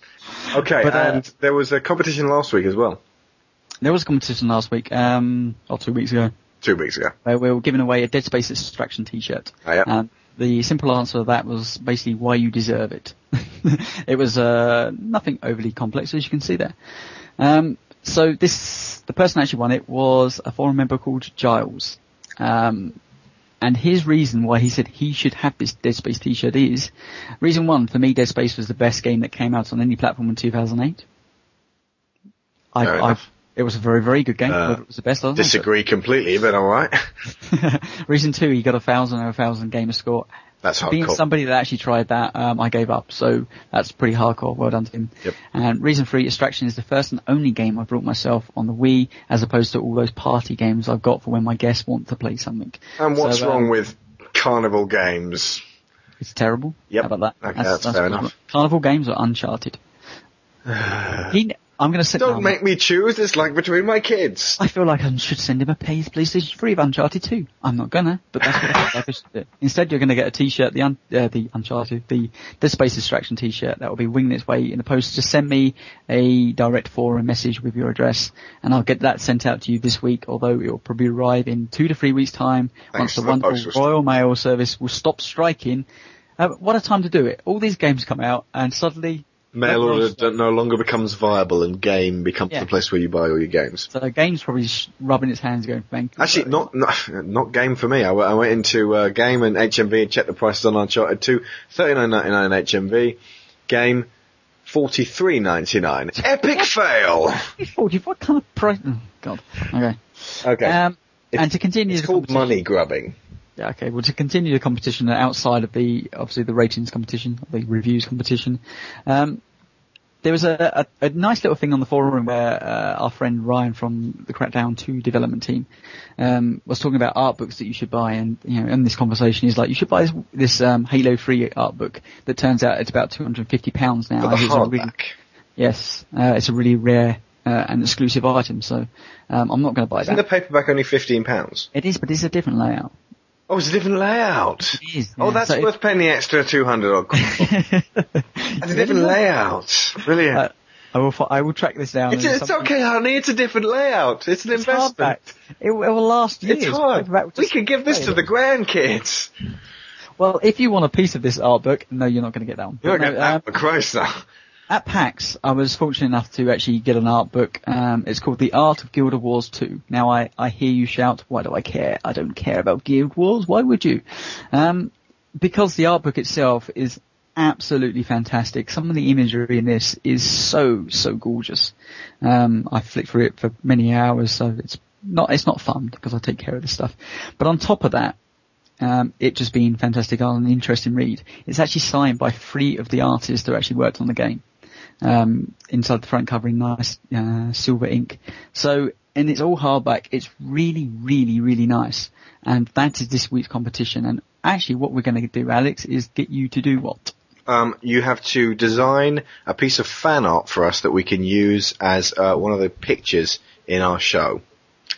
Okay, But, uh, and there was a competition last week as well. There was a competition last week, um, or two weeks ago, Two weeks ago. where we were giving away a Dead Space Extraction t-shirt. Oh, yeah. And the simple answer to that was basically why you deserve it. it was, uh, nothing overly complex, as you can see there. Um, so this, the person actually won it was a forum member called Giles. Um, and his reason why he said he should have this Dead Space t-shirt is, reason one, for me Dead Space was the best game that came out on any platform in 2008. I, I. it was a very, very good game. Uh, it was the best, I don't know, but- Disagree completely, but alright. Reason two, he got a thousand or a thousand gamer score. That's hardcore. Being somebody that actually tried that, um, I gave up. So that's pretty hardcore. Well done to him. Yep. And reason three, Extraction is the first and only game I've brought myself on the Wii, as opposed to all those party games I've got for when my guests want to play something. And what's So, um, wrong with Carnival Games? It's terrible. Yep. How about that? Okay, that's fair enough. Carnival games are Uncharted. he, I'm going to sit Don't down. make me choose, it's like between my kids. I feel like I should send him a pay- PlayStation 3 of Uncharted 2. I'm not gonna, but that's what I feel like I should do. Instead, you're gonna get a t-shirt, the, un- uh, the Uncharted, the Dead Space Distraction t-shirt that will be winging its way in the post. Just send me a direct forum message with your address, and I'll get that sent out to you this week, although it will probably arrive in two to three weeks time, Thanks once the the wonderful Royal Mail service will stop striking. Uh, what a time to do it. All these games come out, and suddenly, Mail order d- no longer becomes viable and game becomes Yeah. the place where you buy all your games. so game's probably rubbing its hands going, thank you. Actually, not, not not game for me. I went into uh, game and HMV and checked the prices on Uncharted 2. Thirty nine ninety nine HMV. Game forty three ninety nine. Epic fail. 40, what kind of price? Oh, God. Okay. Okay. Um, and to continue it's called money grubbing. Yeah, okay. Well, to continue the competition outside of the obviously the ratings competition, the reviews competition, um, there was a, a, a nice little thing on the forum where uh, our friend Ryan from the Crackdown 2 development team um, was talking about art books that you should buy, and you know, in this conversation, he's like, you should buy this, this um, Halo 3 art book that turns out it's about 250 pounds now. For the it's really- yes, uh, it's a really rare uh, and exclusive item, so um, I'm not going to buy Isn't that. the paperback only fifteen pounds? It is, but it's a different layout. Oh, it's a different layout. It is. Oh, that's So worth paying the extra two hundred odd. quid. It's a different layout. Brilliant. Uh, I will. I will track this down. it's, it's okay, honey. It's a different layout. It's an It's investment. It, will- it will last years. It's hard. We could give this to the grandkids. Well, if you want a piece of this art book, no, you're not going to get that one. You're not no, getting um, for Christ now. At PAX, I was fortunate enough to actually get an art book. Um, it's called The Art of Guild Wars 2. Now, I, I hear you shout, why do I care? I don't care about Guild Wars. Why would you? Um, because the art book itself is absolutely fantastic. Some of the imagery in this is so, so gorgeous. Um, I flicked through it for many hours, so it's not, it's not fun because I take care of this stuff. But on top of that, Um, it just been fantastic and an interesting read. It's actually signed by three of the artists that actually worked on the game. Um, inside the front cover in nice uh, silver ink. So, and it's all hardback. It's really, really, really nice. And that is this week's competition. And actually, what we're going to do, Alex, is get you to do what? Um, you have to design a piece of fan art for us that we can use as uh, one of the pictures in our show.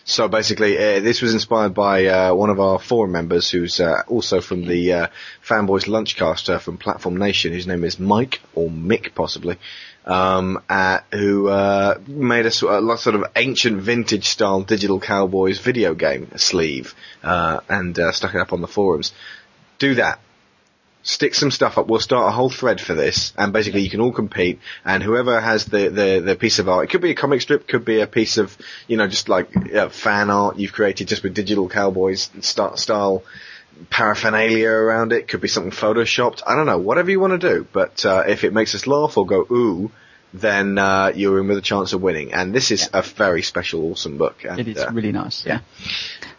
So basically, uh, this was inspired by uh, one of our forum members, who's uh, also from the uh, Fanboys Lunchcaster from Platform Nation. His name is Mike or Mick, possibly, um, uh, who uh, made a sort of, sort of ancient vintage style digital cowboys video game sleeve and stuck it up on the forums. Do that stick some stuff up. We'll start a whole thread for this, and basically you can all compete. And whoever has the the, the piece of art, it could be a comic strip, could be a piece of you know just like uh, fan art you've created just with digital cowboys style paraphernalia around it. Could be something photoshopped. I don't know, whatever you want to do. But uh, if it makes us laugh or go ooh. Then uh, you're in with a chance of winning, and this is yeah. a very special, awesome book. And, it is uh, really nice, yeah.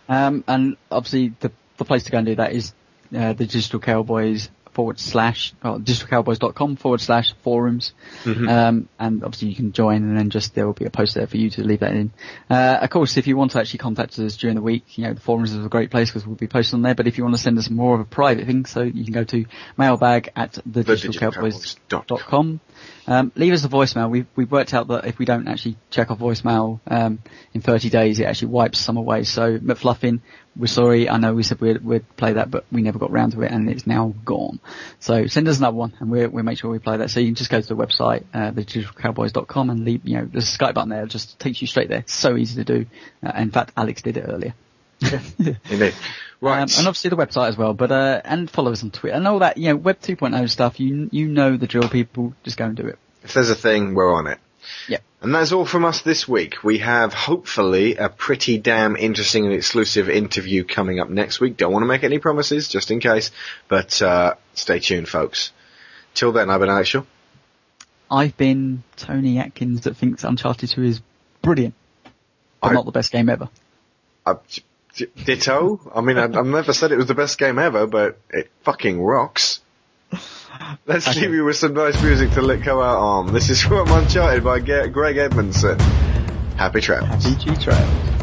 Um, and obviously, the the place to go and do that is uh, the Digital Cowboys forward slash, well, digitalcowboys.com forward slash forums. Mm-hmm. Um, and obviously you can join and then just there will be a post there for you to leave that in. Uh, of course, if you want to actually contact us during the week, you know, the forums is a great place because we'll be posting on there. But if you want to send us more of a private thing, so you can go to mailbag at the digitalcowboys.com. Um, leave us a voicemail. We've, we've worked out that if we don't actually check our voicemail um, in 30 days, it actually wipes some away. So McFluffin, we're sorry. I know we said we'd, we'd play that, but we never got round to it, and it's now gone. So send us another one, and we'll, we'll make sure we play that. So you can just go to the website, uh, thedigitalcowboys.com, and leave. You know, there's a Skype button there. It just takes you straight there. So easy to do. Uh, in fact, Alex did it earlier. Indeed. Right. Um, and obviously the website as well, but, uh, and follow us on Twitter and all that, you know, Web 2.0 stuff, you, you know the drill people, just go and do it. If there's a thing, we're on it. Yeah. And that's all from us this week. We have hopefully a pretty damn interesting and exclusive interview coming up next week. Don't want to make any promises, just in case, but, uh, stay tuned folks. Till then, I've been Alex Shaw. I've been Tony Atkins that thinks Uncharted 2 is brilliant, but I, not the best game ever. I, Ditto. I mean, I, have never said it was the best game ever, but it fucking rocks. Let's okay. leave you with some nice music to let go out on. This is from Uncharted by Greg Edmondson. Happy travels. Happy G travels.